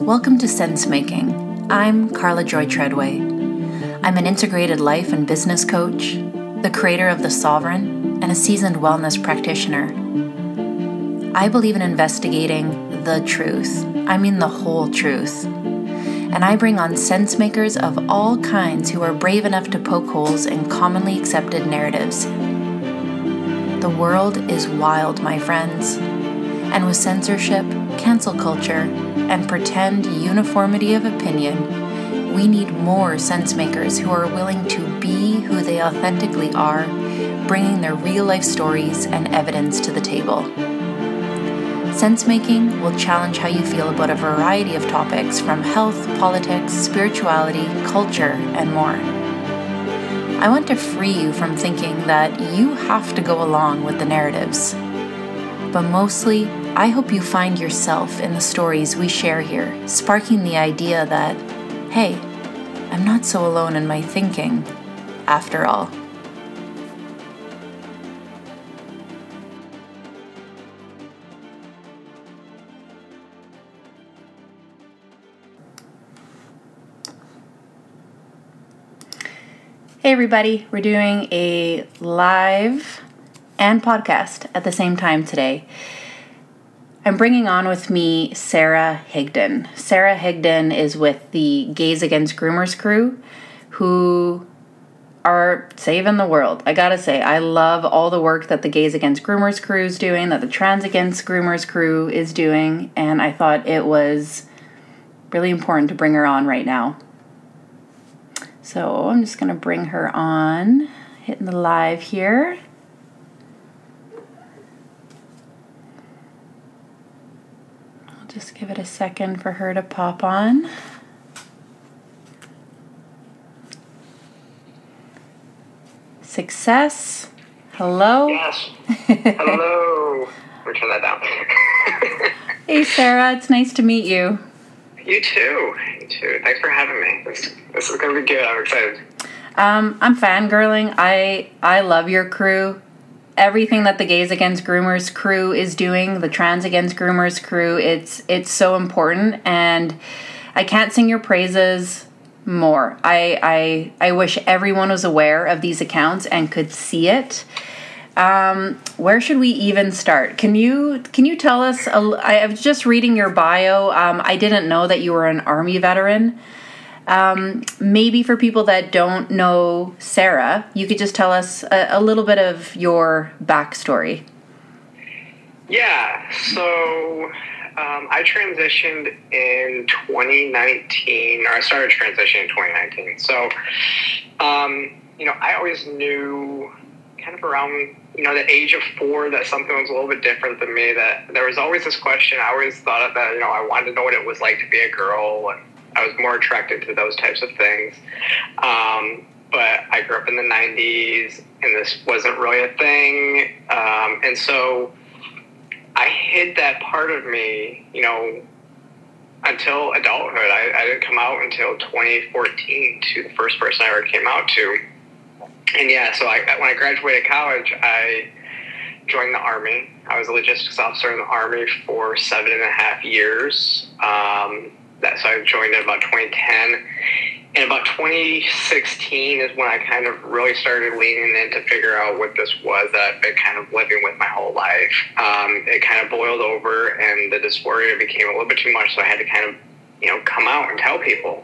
Welcome to Sense Making. I'm Karla Joy Treadway. I'm an integrated life and business coach, the creator of The Sovereign, and a seasoned wellness practitioner. I believe in investigating the truth. I mean, the whole truth. And I bring on sense makers of all kinds who are brave enough to poke holes in commonly accepted narratives. The world is wild, my friends. And with censorship, cancel culture, and pretend uniformity of opinion, we need more sense makers who are willing to be who they authentically are, bringing their real life stories and evidence to the table. Sense making will challenge how you feel about a variety of topics from health, politics, spirituality, culture, and more. I want to free you from thinking that you have to go along with the narratives. But mostly, I hope you find yourself in the stories we share here, sparking the idea that, hey, I'm not so alone in my thinking, after all. Hey, everybody, we're doing a live and podcast at the same time today. I'm bringing on with me Sara Higdon. Sara Higdon is with the Gays Against Groomers crew, who are saving the world. I gotta say, I love all the work that the Gays Against Groomers crew is doing, that the Trans Against Groomers crew is doing, and I thought it was really important to bring her on right now. So I'm just gonna bring her on, hitting the live here. Just give it a second for her to pop on. Success. Hello. Yes. Hello. we turn that down. hey, Sara. It's nice to meet you. You too. You too. Thanks for having me. This, this is going to be good. I'm excited. Um, I'm fangirling. I I love your crew everything that the gays against groomers crew is doing the trans against groomers crew it's it's so important and i can't sing your praises more. I i i wish everyone was aware of these accounts and could see it. Um, where should we even start? Can you can you tell us a, i was just reading your bio. Um, i didn't know that you were an army veteran um, maybe for people that don't know Sara, you could just tell us a, a little bit of your backstory. Yeah, so um, I transitioned in 2019, or I started transitioning in 2019. So, um, you know, I always knew kind of around, you know, the age of four that something was a little bit different than me, that there was always this question. I always thought that, you know, I wanted to know what it was like to be a girl. And, I was more attracted to those types of things. Um, but I grew up in the 90s and this wasn't really a thing. Um, and so I hid that part of me, you know, until adulthood. I, I didn't come out until 2014 to the first person I ever came out to. And yeah, so I, when I graduated college, I joined the Army. I was a logistics officer in the Army for seven and a half years. Um, that so I joined in about 2010. And about 2016 is when I kind of really started leaning in to figure out what this was that I've been kind of living with my whole life. Um, it kind of boiled over, and the dysphoria became a little bit too much, so I had to kind of, you know, come out and tell people,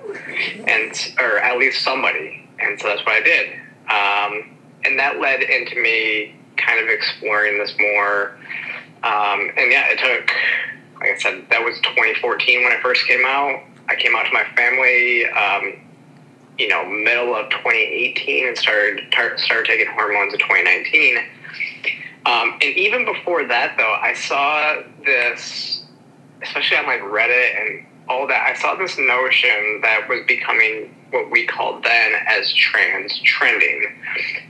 and or at least somebody. And so that's what I did. Um, and that led into me kind of exploring this more. Um, and yeah, it took like I said, that was 2014 when I first came out. I came out to my family, um, you know, middle of 2018 and started tar- started taking hormones in 2019. Um, and even before that, though, I saw this, especially on like Reddit and all that. I saw this notion that was becoming what we called then as trans trending,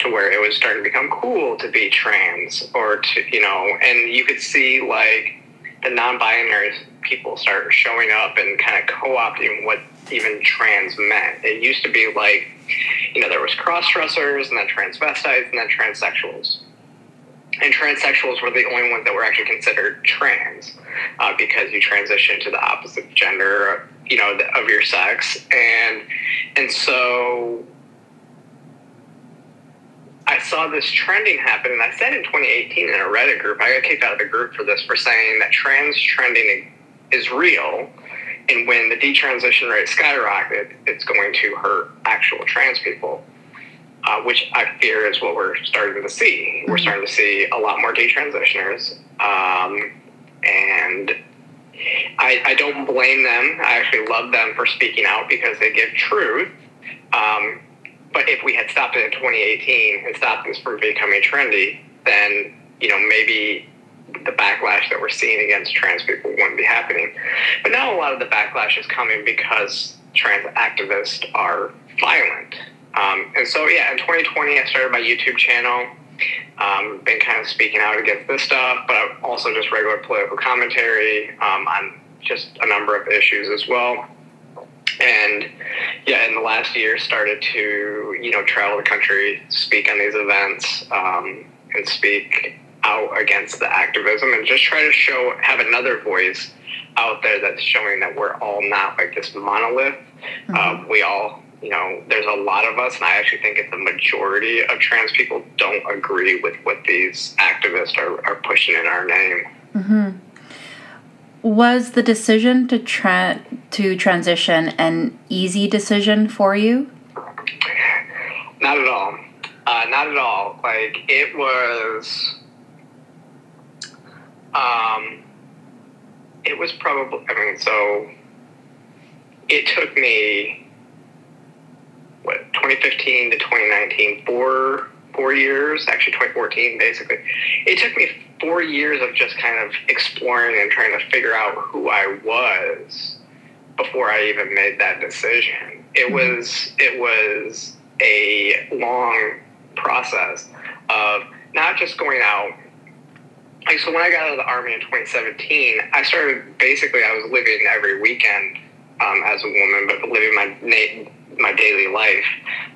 to where it was starting to become cool to be trans, or to you know, and you could see like the non-binary people start showing up and kind of co-opting what even trans meant. It used to be like, you know, there was cross-dressers and then transvestites and then transsexuals. and transsexuals were the only ones that were actually considered trans uh, because you transition to the opposite gender, you know, of your sex, and and so I saw this trending happen, and I said in 2018 in a Reddit group, I got kicked out of the group for this for saying that trans trending is real, and when the detransition rate skyrocketed, it's going to hurt actual trans people uh, which I fear is what we're starting to see. We're mm-hmm. starting to see a lot more detransitioners, um, and I, I, don't blame them. I actually love them for speaking out because they give truth. Um, but if we had stopped it in 2018 and stopped this from becoming trendy, then you know maybe the backlash that we're seeing against trans people wouldn't be happening. But now a lot of the backlash is coming because trans activists are violent um, and so, yeah, in 2020, I started my YouTube channel. Um, been kind of speaking out against this stuff, but also just regular political commentary um, on just a number of issues as well. And yeah, in the last year, started to you know travel the country, speak on these events, um, and speak out against the activism, and just try to show have another voice out there that's showing that we're all not like this monolith. Mm-hmm. Uh, we all you know, there's a lot of us, and I actually think it's a majority of trans people don't agree with what these activists are, are pushing in our name. Mm-hmm. Was the decision to tra- to transition an easy decision for you? Not at all. Uh, not at all. Like it was. Um, it was probably. I mean, so it took me what 2015 to 2019, four four years, actually 2014, basically. It took me four years of just kind of exploring and trying to figure out who I was before I even made that decision. It mm-hmm. was it was a long process of not just going out like so when I got out of the army in 2017, I started basically I was living every weekend um, as a woman, but living my my daily life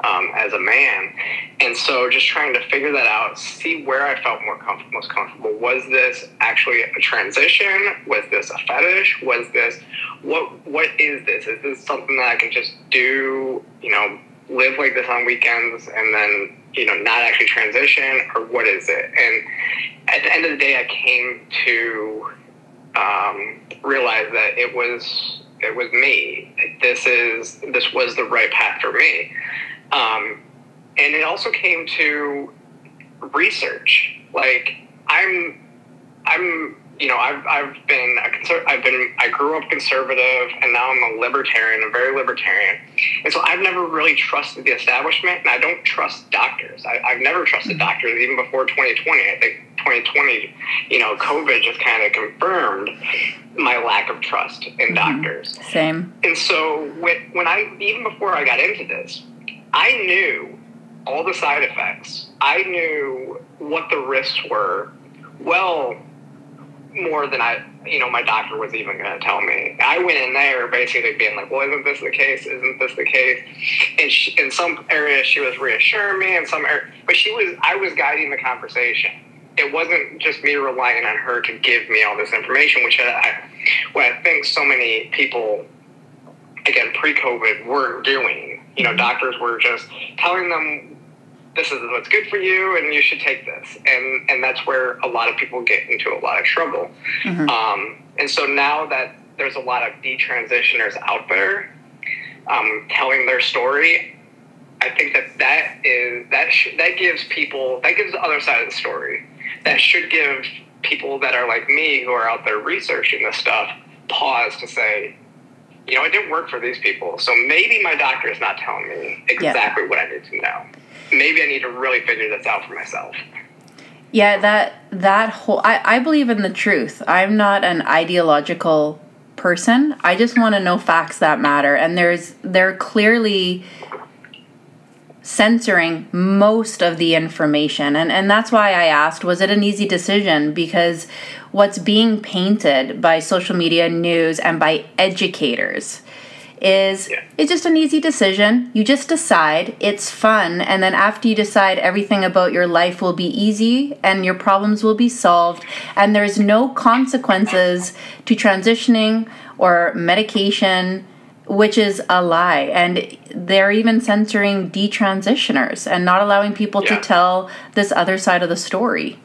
um, as a man. And so just trying to figure that out, see where I felt more comfortable, most comfortable. Was this actually a transition? Was this a fetish? Was this what what is this? Is this something that I can just do, you know, live like this on weekends and then, you know, not actually transition or what is it? And at the end of the day I came to um, realize that it was it was me. This is this was the right path for me. Um, and it also came to research. Like I'm, I'm, you know, I've I've been a conser- I've been I grew up conservative, and now I'm a libertarian, a very libertarian. And so I've never really trusted the establishment, and I don't trust doctors. I, I've never trusted mm-hmm. doctors even before 2020. I think 2020, you know, COVID just kind of confirmed my lack of trust in mm-hmm. doctors. Same. And so when, when I, even before I got into this, I knew all the side effects. I knew what the risks were well more than I, you know, my doctor was even going to tell me. I went in there basically being like, well, isn't this the case? Isn't this the case? And she, in some areas, she was reassuring me, in some areas, but she was, I was guiding the conversation it wasn't just me relying on her to give me all this information, which I, what I think so many people, again, pre-COVID, weren't doing. You know, mm-hmm. doctors were just telling them this is what's good for you and you should take this and and that's where a lot of people get into a lot of trouble mm-hmm. um, and so now that there's a lot of detransitioners out there um, telling their story i think that that is that sh- that gives people that gives the other side of the story that should give people that are like me who are out there researching this stuff pause to say, you know, it didn't work for these people. So maybe my doctor is not telling me exactly yeah. what I need to know. Maybe I need to really figure this out for myself. Yeah, that that whole I, I believe in the truth. I'm not an ideological person. I just want to know facts that matter. And there's they're clearly censoring most of the information. And, and that's why I asked was it an easy decision? Because what's being painted by social media news and by educators is Yeah. it's just an easy decision. You just decide, it's fun, and then after you decide everything about your life will be easy and your problems will be solved and there's no consequences to transitioning or medication which is a lie and they're even censoring detransitioners and not allowing people Yeah. to tell this other side of the story.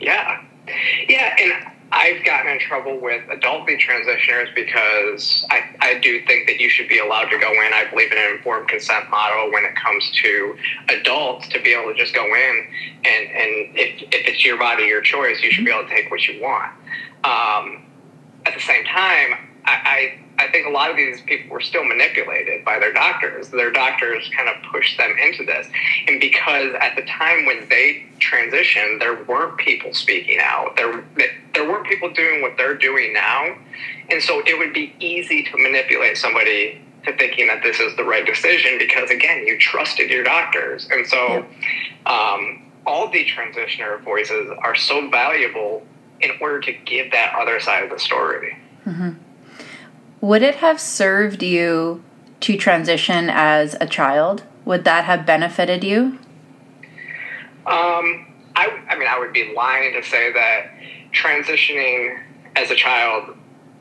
Yeah. Yeah, and I've gotten in trouble with adult detransitioners because I, I do think that you should be allowed to go in. I believe in an informed consent model when it comes to adults to be able to just go in and, and if, if it's your body, your choice, you should be able to take what you want. Um, at the same time, I, I, I think a lot of these people were still manipulated by their doctors. Their doctors kind of pushed them into this. And because at the time when they transitioned, there weren't people speaking out. There, there weren't people doing what they're doing now. And so it would be easy to manipulate somebody to thinking that this is the right decision because, again, you trusted your doctors. And so um, all transitioner voices are so valuable in order to give that other side of the story. Would it have served you to transition as a child? Would that have benefited you? Um, I, I mean, I would be lying to say that transitioning as a child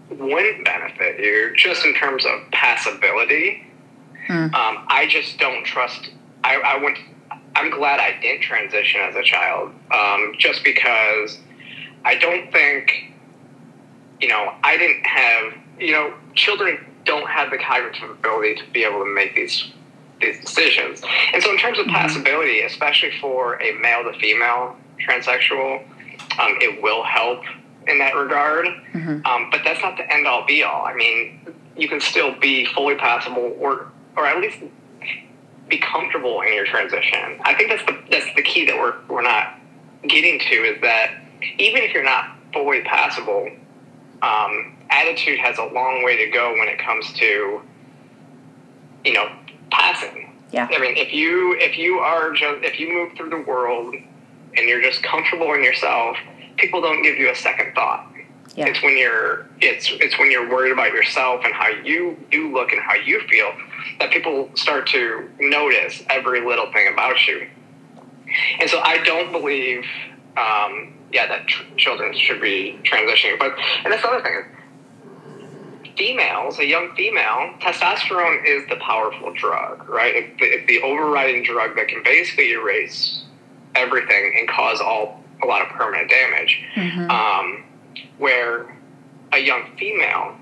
wouldn't benefit you, just in terms of passability. Um, I just don't trust. I, I went. I'm glad I didn't transition as a child, um, just because I don't think. You know, I didn't have. You know, children don't have the cognitive ability to be able to make these these decisions. And so, in terms of passability, especially for a male to female transsexual, um, it will help in that regard. Um, but that's not the end all be all. I mean, you can still be fully passable, or or at least be comfortable in your transition. I think that's the that's the key that we're we're not getting to is that even if you're not fully passable, um, attitude has a long way to go when it comes to you know passing. Yeah. I mean, if you if you are just if you move through the world and you're just comfortable in yourself, people don't give you a second thought. Yeah. It's when you're it's it's when you're worried about yourself and how you you look and how you feel that people start to notice every little thing about you. And so I don't believe, um, yeah, that tr- children should be transitioning. But and that's the other thing. Females, a young female, testosterone is the powerful drug, right? It's the, it's the overriding drug that can basically erase everything and cause all a lot of permanent damage. Um, where a young female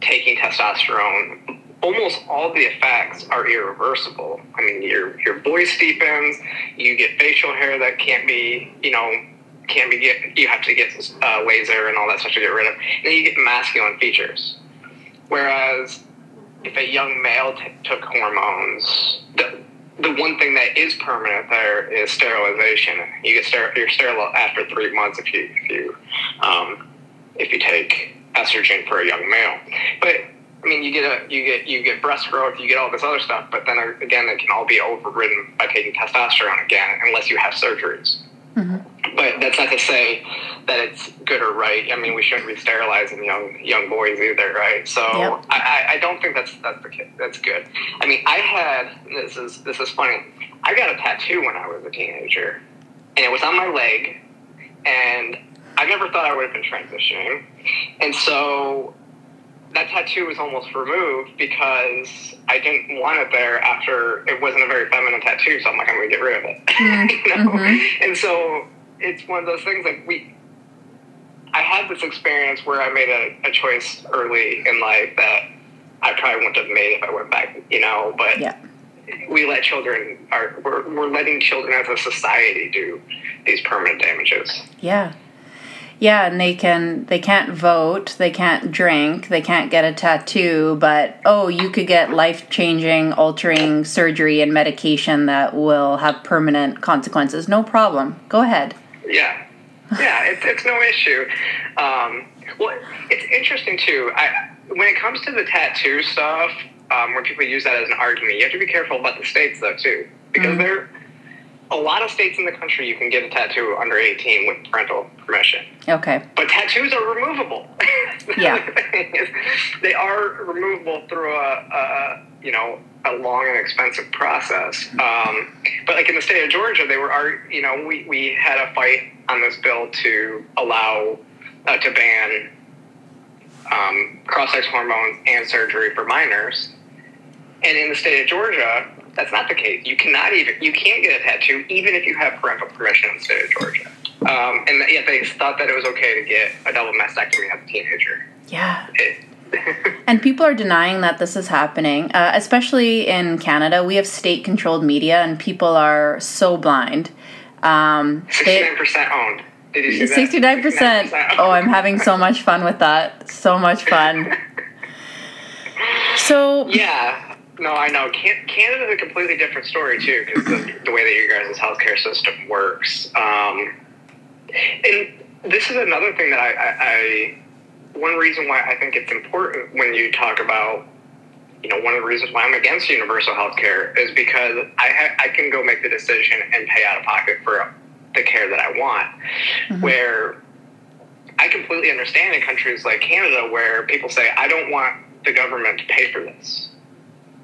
taking testosterone, almost all the effects are irreversible. I mean, your your voice deepens, you get facial hair that can't be, you know, can't be get. You have to get uh, laser and all that stuff to get rid of. And then you get masculine features. Whereas if a young male t- took hormones, the, the one thing that is permanent there is sterilization. You get ster- you're sterile after three months if you if you um, if you take estrogen for a young male. But I mean, you get a you get you get breast growth, you get all this other stuff. But then again, it can all be overridden by taking testosterone again, unless you have surgeries. But that's not to say that it's good or right. I mean, we shouldn't be sterilizing young young boys either, right? So Yep. I, I- don't think that's that's the kid. That's good. I mean, I had this is this is funny. I got a tattoo when I was a teenager, and it was on my leg, and I never thought I would have been transitioning, and so that tattoo was almost removed because I didn't want it there after it wasn't a very feminine tattoo. So I'm like, I'm gonna get rid of it, you mm-hmm. know. Mm-hmm. And so it's one of those things like we. I had this experience where I made a, a choice early in life that I probably wouldn't have made if I went back, you know. But Yeah. we let children are we're, we're letting children as a society do these permanent damages. Yeah. Yeah, and they can they can't vote, they can't drink, they can't get a tattoo, but oh, you could get life-changing, altering surgery and medication that will have permanent consequences. No problem. Go ahead. Yeah, yeah, it's it's no issue. Um, well, it's interesting too. I when it comes to the tattoo stuff, um, when people use that as an argument, you have to be careful about the states though too, because there a lot of states in the country you can get a tattoo under eighteen with parental permission. Okay. But tattoos are removable. Yeah. they are removable through a, a, you know a long and expensive process. Um, but like in the state of Georgia, they were you know we, we had a fight on this bill to allow uh, to ban um, cross-sex hormones and surgery for minors. And in the state of Georgia, that's not the case. You cannot even you can't get a tattoo even if you have parental permission in the state of Georgia. Um, and yet they thought that it was okay to get a double mastectomy as a teenager. Yeah. It, and people are denying that this is happening, uh, especially in Canada. We have state controlled media, and people are so blind. Um, 69% owned. Did you see 69%. 69%. Oh, I'm having so much fun with that. So much fun. So. Yeah. No, I know. Can- Canada is a completely different story, too, because the, the, way that your guys' healthcare system works. Um, and this is another thing that I, I, I one reason why I think it's important when you talk about, you know, one of the reasons why I'm against universal health care is because I ha- I can go make the decision and pay out of pocket for the care that I want. Mm-hmm. Where I completely understand in countries like Canada where people say, I don't want the government to pay for this.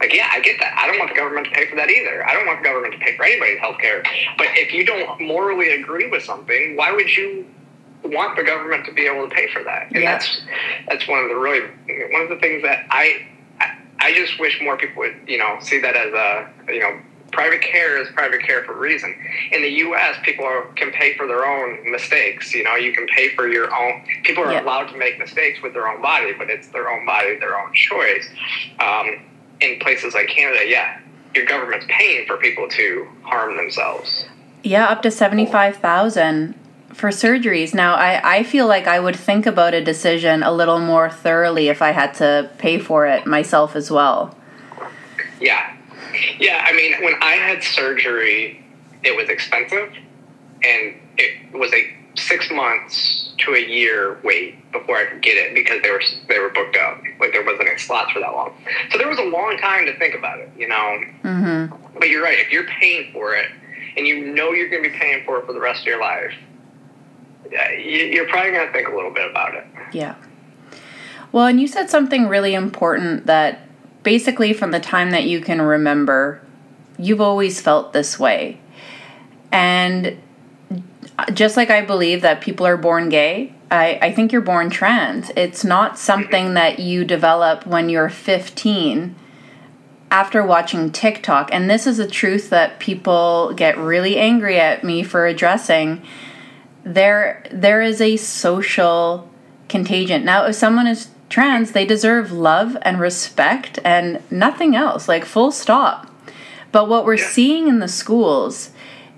Like, yeah, I get that. I don't want the government to pay for that either. I don't want the government to pay for anybody's health care. But if you don't morally agree with something, why would you want the government to be able to pay for that. And yeah. that's that's one of the really one of the things that I I just wish more people would you know see that as a you know private care is private care for a reason. In the U.S., people are, can pay for their own mistakes. You know, you can pay for your own. People are yeah. allowed to make mistakes with their own body, but it's their own body, their own choice. Um, in places like Canada, yeah, your government's paying for people to harm themselves. Yeah, up to seventy-five thousand for surgeries. Now, I, I feel like I would think about a decision a little more thoroughly if I had to pay for it myself as well. Yeah. Yeah, I mean, when I had surgery, it was expensive and it was a six months to a year wait before I could get it because they were they were booked up. Like there wasn't any slots for that long. So there was a long time to think about it, you know. Mm-hmm. But you're right. If you're paying for it and you know you're going to be paying for it for the rest of your life, you're probably going to think a little bit about it. Yeah. Well, and you said something really important that basically from the time that you can remember, you've always felt this way. And just like I believe that people are born gay, I, I think you're born trans. It's not something that you develop when you're 15 after watching TikTok. And this is a truth that people get really angry at me for addressing there there is a social contagion. Now, if someone is trans, they deserve love and respect and nothing else, like full stop. But what we're yeah. seeing in the schools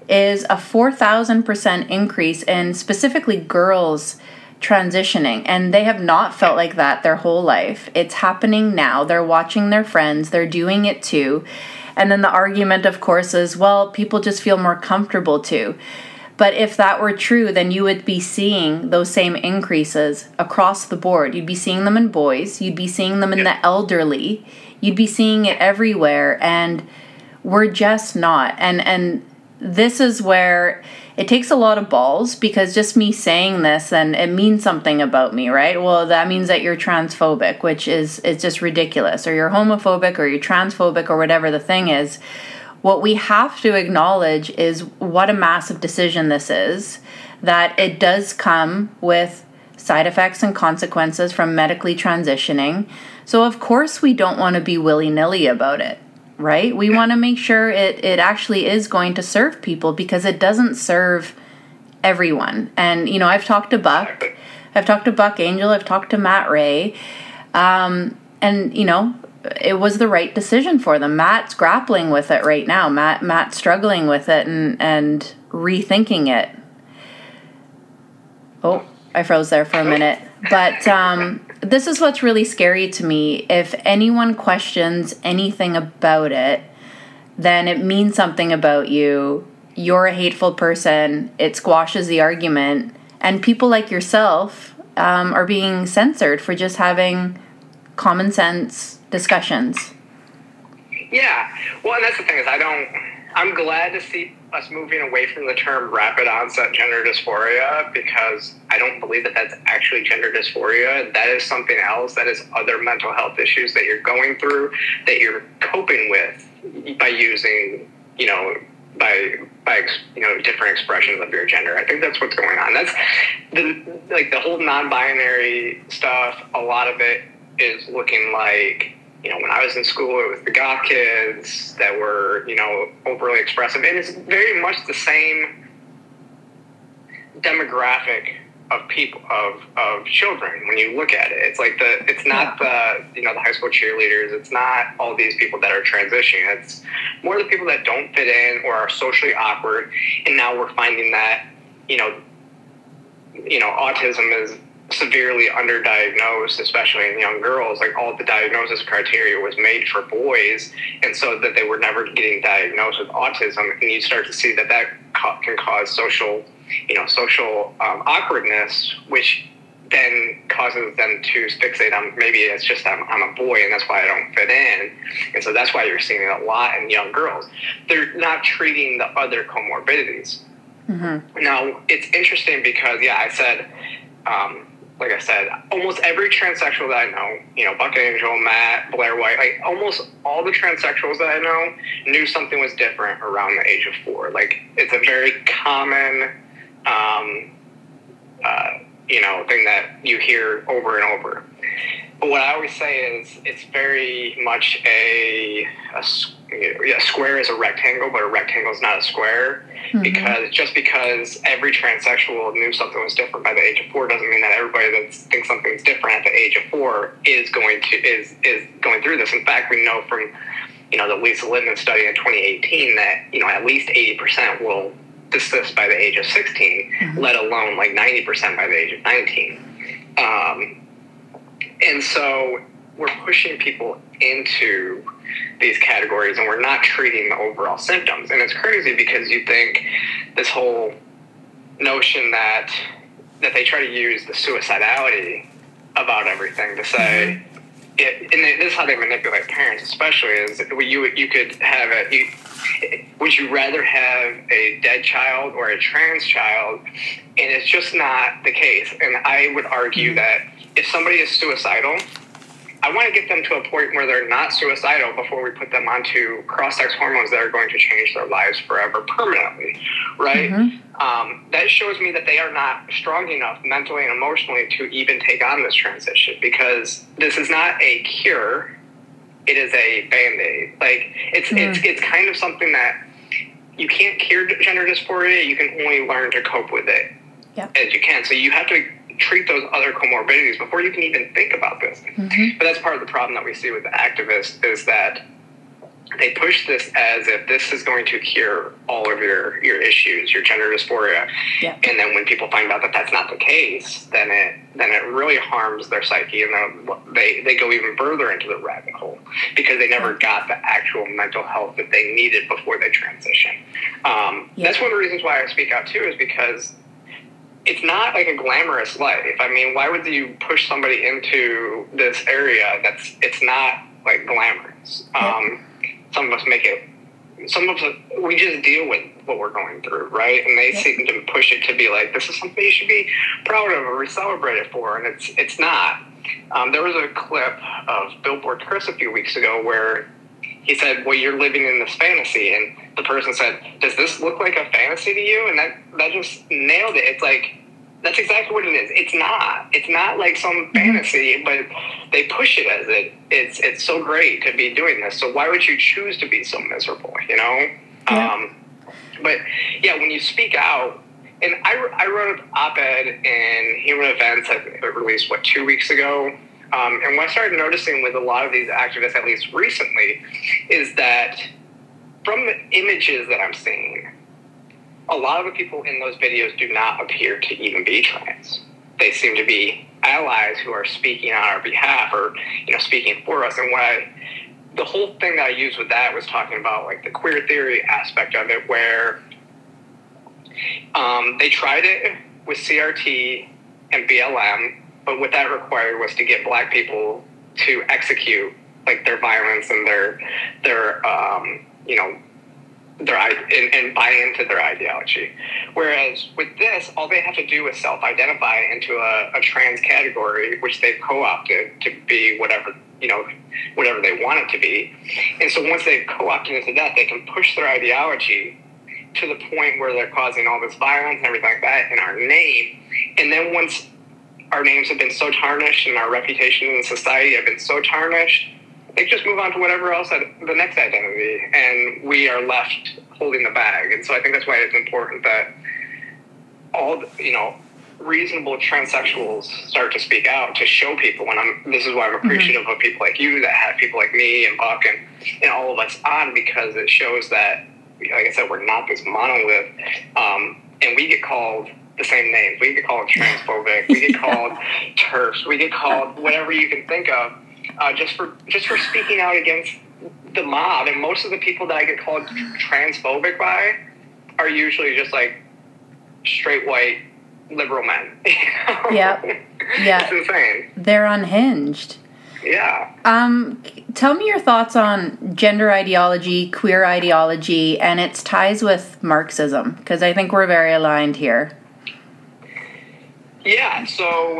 is a 4,000% increase in specifically girls transitioning and they have not felt like that their whole life. It's happening now. They're watching their friends, they're doing it too. And then the argument of course is well, people just feel more comfortable too. But if that were true, then you would be seeing those same increases across the board. You'd be seeing them in boys, you'd be seeing them in the elderly, you'd be seeing it everywhere and we're just not. And and this is where it takes a lot of balls because just me saying this and it means something about me, right? Well, that means that you're transphobic, which is is just ridiculous, or you're homophobic, or you're transphobic, or whatever the thing is what we have to acknowledge is what a massive decision this is, that it does come with side effects and consequences from medically transitioning. So, of course, we don't want to be willy nilly about it, right? We want to make sure it, it actually is going to serve people because it doesn't serve everyone. And, you know, I've talked to Buck, I've talked to Buck Angel, I've talked to Matt Ray. Um, and, you know, it was the right decision for them. Matt's grappling with it right now. Matt Matt's struggling with it and and rethinking it. Oh, I froze there for a minute. But um, this is what's really scary to me. If anyone questions anything about it, then it means something about you. You're a hateful person. It squashes the argument, and people like yourself um, are being censored for just having common sense discussions. Yeah, well, and that's the thing is I don't. I'm glad to see us moving away from the term rapid onset gender dysphoria because I don't believe that that's actually gender dysphoria. That is something else. That is other mental health issues that you're going through that you're coping with by using, you know, by by you know different expressions of your gender. I think that's what's going on. That's the like the whole non-binary stuff. A lot of it is looking like you know when I was in school, it was the goth kids that were you know overly expressive, and it's very much the same demographic of people of of children when you look at it. It's like the it's not the you know the high school cheerleaders. It's not all these people that are transitioning. It's more the people that don't fit in or are socially awkward. And now we're finding that you know you know autism is severely underdiagnosed especially in young girls like all the diagnosis criteria was made for boys and so that they were never getting diagnosed with autism and you start to see that that can cause social you know, social um, awkwardness, which then causes them to fixate on maybe it's just I'm, I'm a boy and that's why I don't fit in. And so that's why you're seeing it a lot in young girls. They're not treating the other comorbidities. Mm-hmm. Now, it's interesting because, yeah, I said, um, like I said, almost every transsexual that I know, you know, Buck Angel, Matt, Blair White, like almost all the transsexuals that I know knew something was different around the age of four. Like it's a very common um, uh, you know, thing that you hear over and over. But what I always say is it's very much a, a, a square is a rectangle, but a rectangle is not a square. Mm-hmm. Because just because every transsexual knew something was different by the age of four doesn't mean that everybody that thinks something's different at the age of four is going to is is going through this. In fact, we know from you know the Lisa Littman study in 2018 that you know at least 80 percent will desist by the age of 16, mm-hmm. let alone like 90% by the age of 19. Um, and so we're pushing people into these categories and we're not treating the overall symptoms. And it's crazy because you think this whole notion that that they try to use the suicidality about everything to say mm-hmm. it, and this is how they manipulate parents especially is you you could have a you, would you rather have a dead child or a trans child? And it's just not the case. And I would argue mm-hmm. that if somebody is suicidal, I want to get them to a point where they're not suicidal before we put them onto cross-sex hormones that are going to change their lives forever permanently, right? Mm-hmm. Um, that shows me that they are not strong enough mentally and emotionally to even take on this transition because this is not a cure it is a band aid. Like it's mm. it's it's kind of something that you can't cure gender dysphoria. You can only learn to cope with it yep. as you can. So you have to treat those other comorbidities before you can even think about this. Mm-hmm. But that's part of the problem that we see with the activists is that they push this as if this is going to cure all of your your issues, your gender dysphoria. Yeah. And then when people find out that that's not the case, then it then it really harms their psyche, and they they go even further into the rabbit hole because they never got the actual mental health that they needed before they transition. Um, yeah. That's one of the reasons why I speak out too, is because it's not like a glamorous life. I mean, why would you push somebody into this area that's it's not like glamorous? Um, some of us make it some of us we just deal with what we're going through, right? And they seem to push it to be like this is something you should be proud of or celebrate it for, and it's it's not. Um, there was a clip of Billboard Chris a few weeks ago where he said, "Well, you're living in this fantasy," and the person said, "Does this look like a fantasy to you?" And that that just nailed it. It's like that's exactly what it is. It's not. It's not like some mm-hmm. fantasy, but they push it as it. It's it's so great to be doing this. So why would you choose to be so miserable? You know. Yeah. Um, but yeah, when you speak out, and I, I wrote an op-ed in Human Events. I released what two weeks ago. Um, and what I started noticing with a lot of these activists, at least recently, is that from the images that I'm seeing, a lot of the people in those videos do not appear to even be trans. They seem to be allies who are speaking on our behalf or you know speaking for us. And what I, the whole thing that I used with that was talking about like the queer theory aspect of it, where um, they tried it with CRT and BLM, but what that required was to get black people to execute like their violence and their their um, you know their and, and buy into their ideology. Whereas with this, all they have to do is self-identify into a, a trans category, which they've co-opted to be whatever you know, whatever they want it to be. And so once they've co-opted into that, they can push their ideology to the point where they're causing all this violence and everything like that in our name. And then once our names have been so tarnished and our reputation in society have been so tarnished, they just move on to whatever else, the next identity, and we are left holding the bag. And so I think that's why it's important that all, you know, reasonable transsexuals start to speak out to show people and I'm this is why I'm mm-hmm. appreciative mm-hmm. of people like you that have people like me and Buck and, and all of us on because it shows that like I said we're not this monolith um, and we get called the same names we get called transphobic we get called TERFs we get called whatever you can think of uh, just for just for speaking out against the mob and most of the people that I get called transphobic by are usually just like straight white liberal men. yeah. Yeah. It's insane. They're unhinged. Yeah. Um, tell me your thoughts on gender ideology, queer ideology, and its ties with Marxism, because I think we're very aligned here. Yeah. So,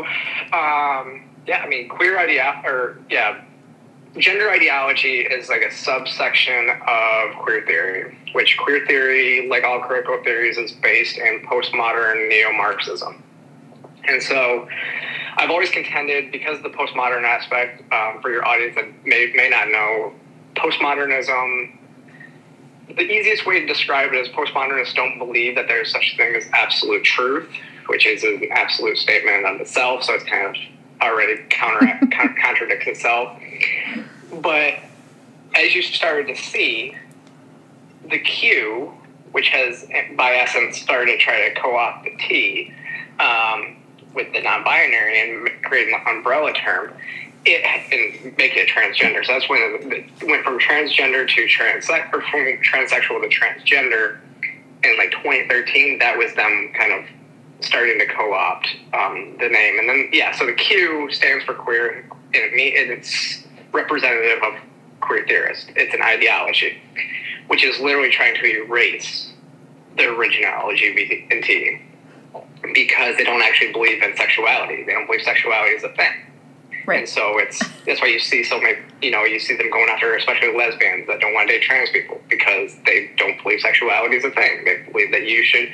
um, yeah, I mean, queer idea, or yeah, gender ideology is like a subsection of queer theory, which queer theory, like all critical theories, is based in postmodern neo Marxism. And so I've always contended, because the postmodern aspect, um, for your audience that may, may not know, postmodernism, the easiest way to describe it is postmodernists don't believe that there's such a thing as absolute truth, which is an absolute statement on itself. So it's kind of already counter, contradicts itself. But as you started to see, the Q, which has by essence started to try to co-opt the T um, with the non-binary and creating an umbrella term, it and make it transgender. So that's when it went from transgender to trans or from transsexual to transgender in like 2013. That was them kind of starting to co-opt um, the name, and then yeah. So the Q stands for queer, and, it, it's representative of queer theorists. It's an ideology, which is literally trying to erase the original LGBT because they don't actually believe in sexuality. They don't believe sexuality is a thing. Right. And so it's that's why you see so many, you know, you see them going after, especially lesbians that don't want to date trans people because they don't believe sexuality is a thing. They believe that you should,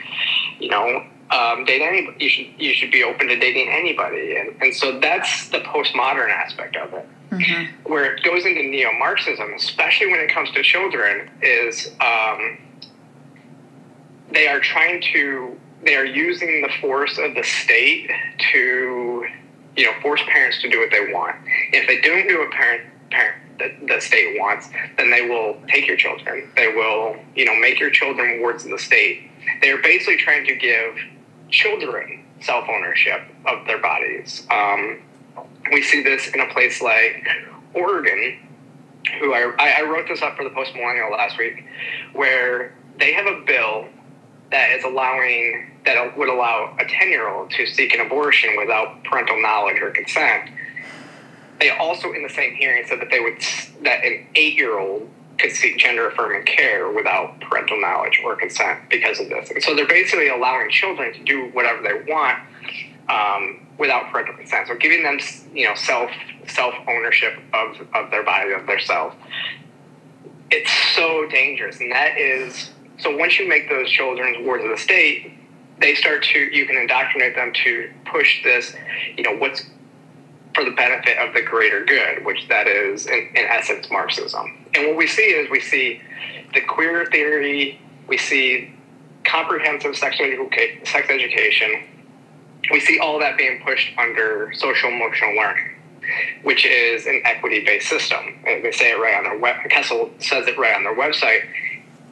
you know, um, date anybody. You should you should be open to dating anybody, and and so that's the postmodern aspect of it. Mm-hmm. Where it goes into neo Marxism, especially when it comes to children, is um, they are trying to they are using the force of the state to you know force parents to do what they want. If they don't do what parent parent the, the state wants, then they will take your children. They will you know make your children wards of the state. They're basically trying to give children self ownership of their bodies. Um, we see this in a place like Oregon, who I, I wrote this up for the Post Millennial last week, where they have a bill that is allowing that would allow a 10 year old to seek an abortion without parental knowledge or consent. They also, in the same hearing, said that they would that an eight year old could seek gender affirming care without parental knowledge or consent because of this. And so they're basically allowing children to do whatever they want um, without parental consent. So giving them, you know, self self ownership of of their body, of their self. It's so dangerous, and that is so. Once you make those children wards of the state, they start to you can indoctrinate them to push this. You know what's for the benefit of the greater good, which that is in, in essence Marxism. And what we see is we see the queer theory, we see comprehensive sex, sex education, we see all that being pushed under social emotional learning, which is an equity based system. And they say it right on their web. CASEL says it right on their website.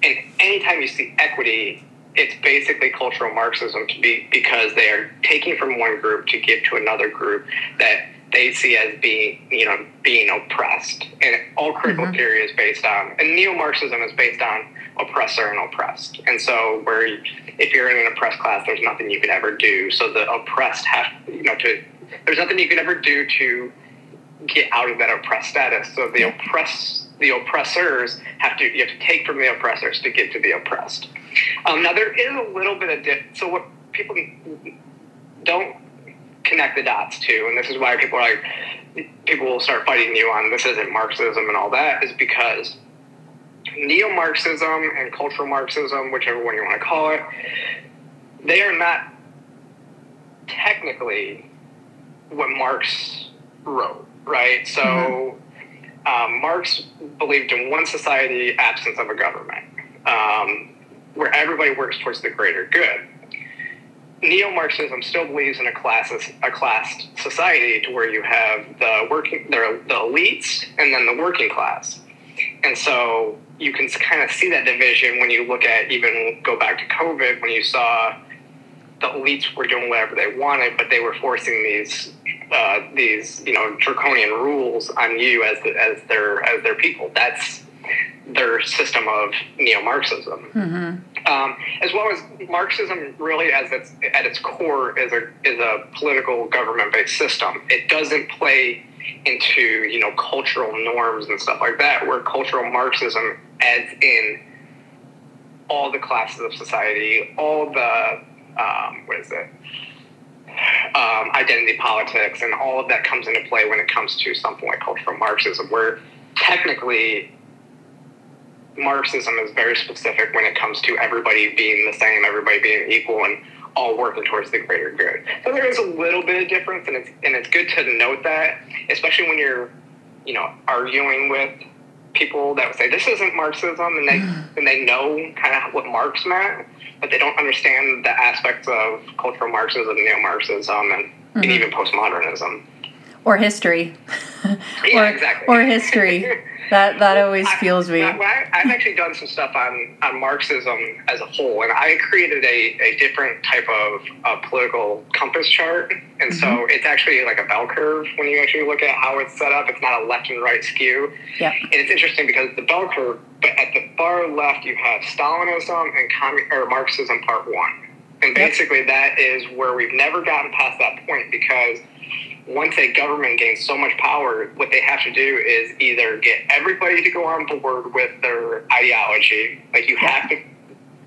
And anytime you see equity, it's basically cultural Marxism to be because they are taking from one group to give to another group that they see as being, you know, being oppressed. And all critical mm-hmm. theory is based on, and neo-Marxism is based on oppressor and oppressed. And so, where if you're in an oppressed class, there's nothing you can ever do. So the oppressed have, you know, to there's nothing you can ever do to get out of that oppressed status. So the oppress the oppressors have to you have to take from the oppressors to get to the oppressed. Um, now there is a little bit of di- so what people don't connect the dots to, and this is why people are like people will start fighting you on this isn't Marxism and all that is because neo Marxism and cultural Marxism, whichever one you want to call it, they are not technically what Marx wrote, right? So mm-hmm. um, Marx believed in one society, absence of a government, um, where everybody works towards the greater good. Neo-Marxism still believes in a class a class society to where you have the working the, the elites and then the working class, and so you can kind of see that division when you look at even go back to COVID when you saw the elites were doing whatever they wanted, but they were forcing these uh, these you know draconian rules on you as the, as their as their people. That's their system of neo-Marxism, mm-hmm. um, as well as Marxism. Really, as its at its core, is a is a political government-based system. It doesn't play into you know cultural norms and stuff like that. Where cultural Marxism adds in all the classes of society, all the um, what is it? Um, identity politics and all of that comes into play when it comes to something like cultural Marxism, where technically Marxism is very specific when it comes to everybody being the same, everybody being equal, and all working towards the greater good. So there is a little bit of difference, and it's and it's good to note that, especially when you're, you know, arguing with people that would say this isn't Marxism, and they mm. and they know kind of what Marx meant but they don't understand the aspects of cultural Marxism, neo-Marxism, and, mm-hmm. and even postmodernism. Or history. yeah, or, exactly. Or history. That that always I, fuels me. I, have actually done some stuff on, on Marxism as a whole, and I created a, a different type of uh, political compass chart. And mm-hmm. so it's actually like a bell curve when you actually look at how it's set up. It's not a left and right skew. Yeah. And it's interesting because the bell curve, but at the far left you have Stalinism and commun- or Marxism part one. And basically yep. that is where we've never gotten past that point because once a government gains so much power, what they have to do is either get everybody to go on board with their ideology, like you have to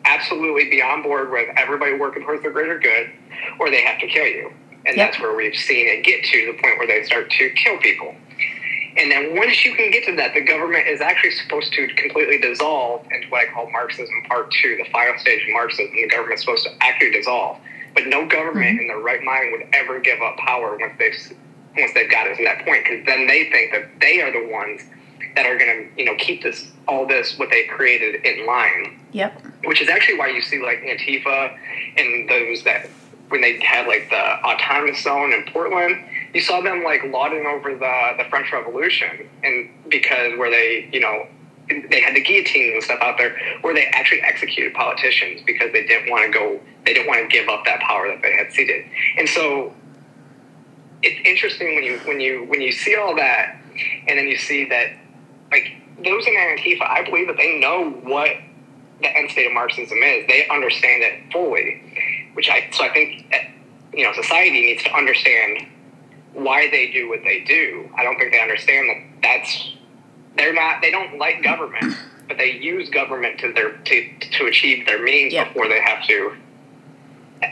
absolutely be on board with everybody working towards the greater good, or they have to kill you. And yep. that's where we've seen it get to the point where they start to kill people. And then once you can get to that, the government is actually supposed to completely dissolve into what I call Marxism Part Two, the final stage of Marxism. The government's supposed to actually dissolve. But no government mm-hmm. in their right mind would ever give up power once they've once they've gotten to that point, because then they think that they are the ones that are going to you know keep this all this what they created in line. Yep. Which is actually why you see like Antifa and those that when they had like the autonomous zone in Portland, you saw them like lauding over the the French Revolution, and because where they you know they had the guillotines and stuff out there where they actually executed politicians because they didn't want to go they didn't want to give up that power that they had ceded. And so it's interesting when you when you when you see all that and then you see that like those in antifa i believe that they know what the end state of marxism is. They understand it fully which i so i think eh, you know society needs to understand why they do what they do. I don't think they understand that that's they're not they don't like government, but they use government to their to to achieve their means before they have to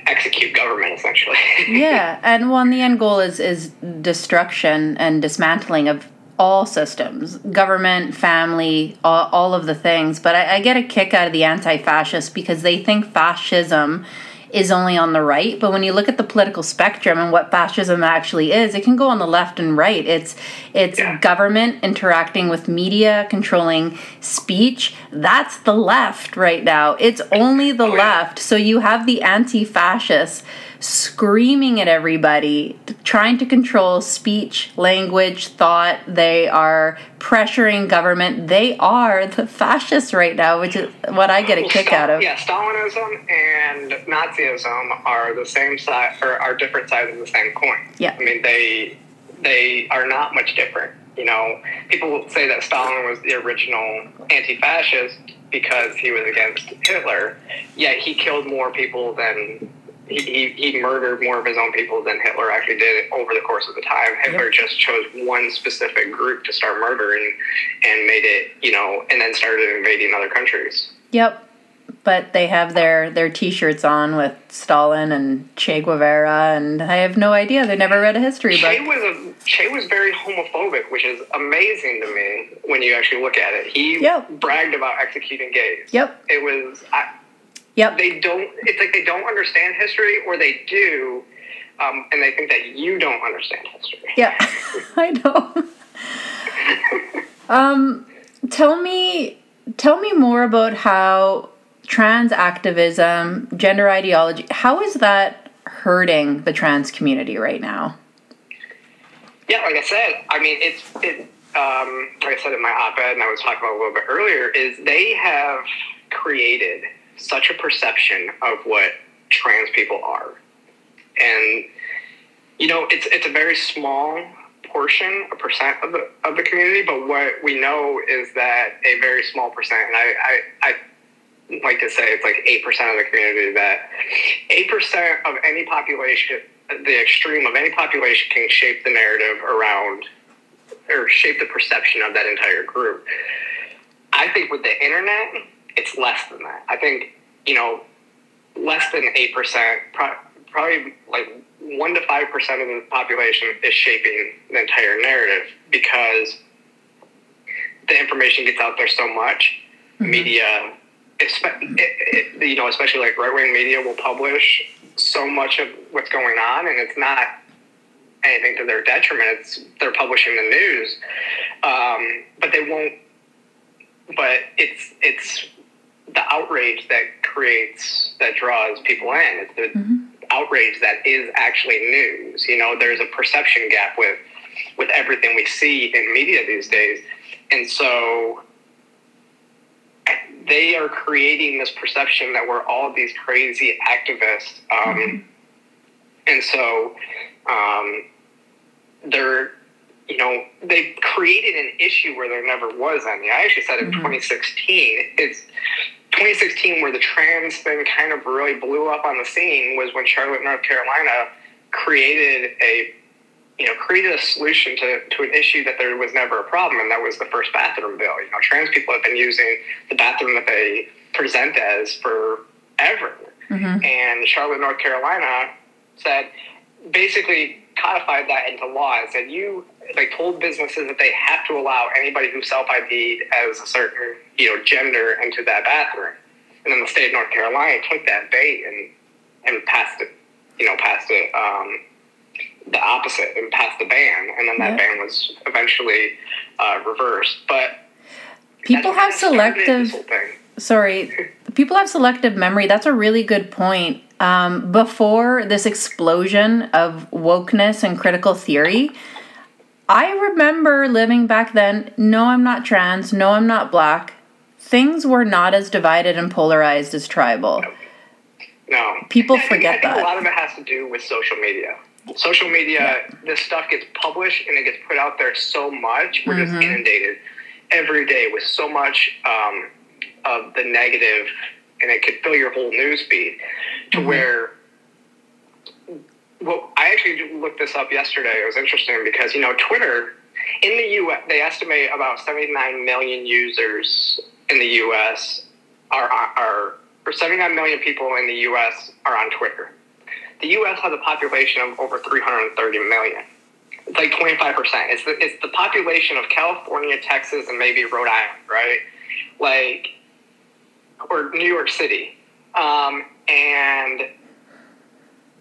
execute government essentially. yeah, and one the end goal is is destruction and dismantling of all systems government family all, all of the things but I, I get a kick out of the anti-fascists because they think fascism is only on the right. But when you look at the political spectrum and what fascism actually is, it can go on the left and right. It's it's yeah. government interacting with media, controlling speech. That's the left right now. It's only the oh, left. So you have the anti-fascists screaming at everybody, trying to control speech, language, thought. They are pressuring government. They are the fascists right now, which is what I get a kick Stal- out of. Yeah, Stalinism and Nazism are the same side, or are different sides of the same coin. Yeah, I mean they they are not much different. You know, people say that Stalin was the original anti-fascist because he was against Hitler, yet he killed more people than he, he murdered more of his own people than Hitler actually did over the course of the time. Hitler yep. just chose one specific group to start murdering and made it, you know, and then started invading other countries. Yep. But they have their, their T-shirts on with Stalin and Che Guevara, and I have no idea. They never read a history Che book. Was a, Che was very homophobic, which is amazing to me when you actually look at it. He yep. bragged about executing gays. Yep. It was... I, Yep. They don't. It's like they don't understand history, or they do, um, and they think that you don't understand history. Yeah, I know. um, tell me, tell me more about how trans activism, gender ideology, how is that hurting the trans community right now? Yeah, like I said, I mean, it's it. Um, like I said in my op-ed, and I was talking about a little bit earlier, is they have created such a perception of what trans people are. And you know, it's it's a very small portion, a percent of the of the community, but what we know is that a very small percent, and I, I, I like to say it's like eight percent of the community that eight percent of any population the extreme of any population can shape the narrative around or shape the perception of that entire group. I think with the internet, it's less than that. I think you know less than eight percent, probably like one to five percent of the population is shaping the entire narrative because the information gets out there so much. Mm-hmm. Media, it, it, you know, especially like right wing media, will publish so much of what's going on, and it's not anything to their detriment. It's they're publishing the news, um, but they won't. But it's it's the outrage that creates that draws people in. It's the mm-hmm. outrage that is actually news. You know, there's a perception gap with with everything we see in media these days, and so they are creating this perception that we're all these crazy activists. Um, mm-hmm. And so um, they're, you know, they've created an issue where there never was any. I actually said in mm-hmm. 2016, it's 2016 where the trans thing kind of really blew up on the scene was when Charlotte, North Carolina created a you know, created a solution to, to an issue that there was never a problem, and that was the first bathroom bill. You know, trans people have been using the bathroom that they present as forever. Mm-hmm. And Charlotte, North Carolina said, basically codified that into law and said you like told businesses that they have to allow anybody who self ID'd as a certain, you know, gender into that bathroom. And then the state of North Carolina took that bait and and passed it, you know, passed it um, the opposite and passed the ban, and then that yeah. ban was eventually uh, reversed. But people have selective. Sorry, people have selective memory. That's a really good point. Um, before this explosion of wokeness and critical theory, I remember living back then. No, I'm not trans. No, I'm not black. Things were not as divided and polarized as tribal. No. People forget that. A lot of it has to do with social media social media, yeah. this stuff gets published and it gets put out there so much. We're mm-hmm. just inundated every day with so much um, of the negative, and it could fill your whole news feed to mm-hmm. where. Well, I actually looked this up yesterday. It was interesting because you know Twitter in the U.S. they estimate about 79 million users in the U.S. are are or 79 million people in the U.S. are on Twitter the U.S. has a population of over 330 million. It's like 25 percent. It's the it's the population of California, Texas, and maybe Rhode Island, right? Like, or New York City, um, and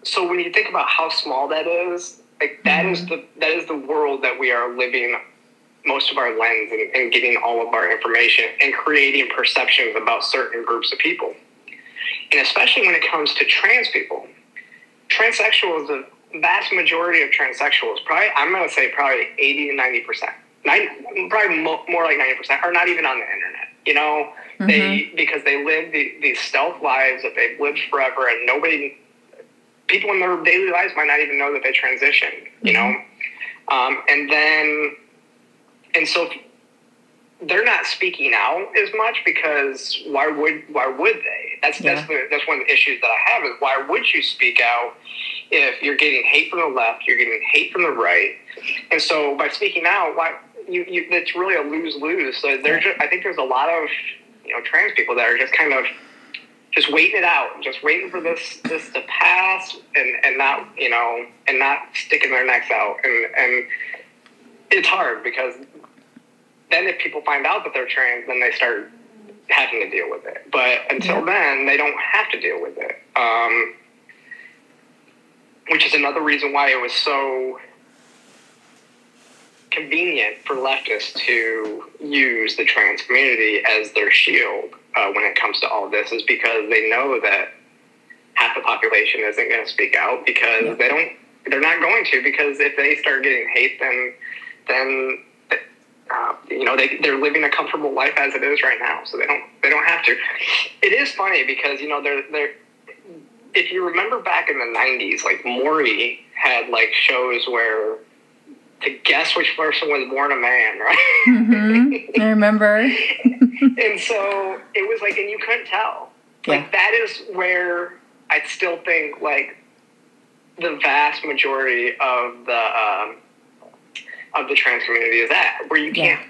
so when you think about how small that is, like that is the that is the world that we are living most of our lens and, and getting all of our information and creating perceptions about certain groups of people, and especially when it comes to trans people transsexuals, the vast majority of transsexuals, probably I'm going to say probably 80 to 90 percent, probably more like 90 percent, are not even on the internet. You know, mm-hmm. they because they live the, these stealth lives that they've lived forever, and nobody, people in their daily lives might not even know that they transitioned. You mm-hmm. know, um, and then, and so they're not speaking out as much because why would why would they? That's yeah. that's the, that's one of the issues that I have is why would you speak out if you're getting hate from the left, you're getting hate from the right, and so by speaking out, why you, you it's really a lose lose. So there, I think there's a lot of you know trans people that are just kind of just waiting it out, just waiting for this this to pass, and and not you know and not sticking their necks out, and and it's hard because then if people find out that they're trans, then they start having to deal with it. But until yeah. then, they don't have to deal with it. Um, which is another reason why it was so convenient for leftists to use the trans community as their shield uh, when it comes to all this, is because they know that half the population isn't going to speak out because yeah. they don't. They're not going to because if they start getting hate, then then uh, you know they they're living a comfortable life as it is right now, so they don't they don't have to. It is funny because you know they're they're. If you remember back in the '90s, like Maury had like shows where to guess which person was born a man, right? Mm-hmm. I remember. and so it was like, and you couldn't tell. Yeah. Like that is where I still think like the vast majority of the um, of the trans community is at, where you can't. Yeah.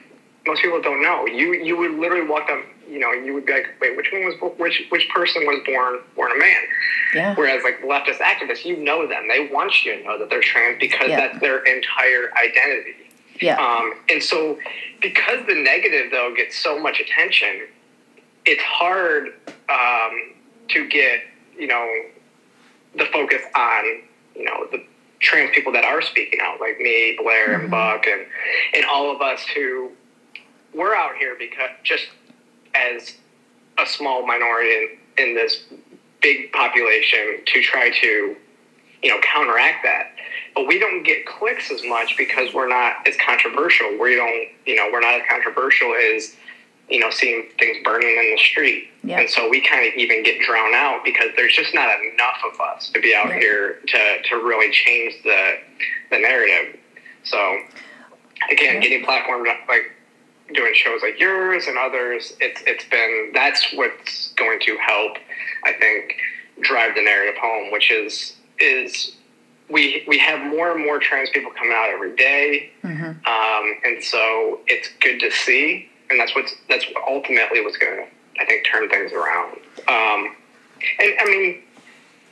Most people don't know. You you would literally walk up. You know, you would be like, wait, which one was which which person was born born a man? Yeah. Whereas like leftist activists, you know them. They want you to know that they're trans because yeah. that's their entire identity. Yeah. Um, and so, because the negative though gets so much attention, it's hard um, to get you know the focus on you know the trans people that are speaking out, like me, Blaire, mm-hmm. and Buck, and and all of us who we're out here because just as a small minority in, in this big population to try to you know counteract that but we don't get clicks as much because we're not as controversial we don't you know we're not as controversial as you know, seeing things burning in the street. Yeah. And so we kind of even get drowned out because there's just not enough of us to be out right. here to, to really change the, the narrative. So again, getting platforms like doing shows like yours and others, it's, it's been, that's what's going to help, I think, drive the narrative home, which is, is we we have more and more trans people coming out every day. Mm-hmm. Um, and so it's good to see and that's what's that's ultimately what's going to I think turn things around. Um, and I mean,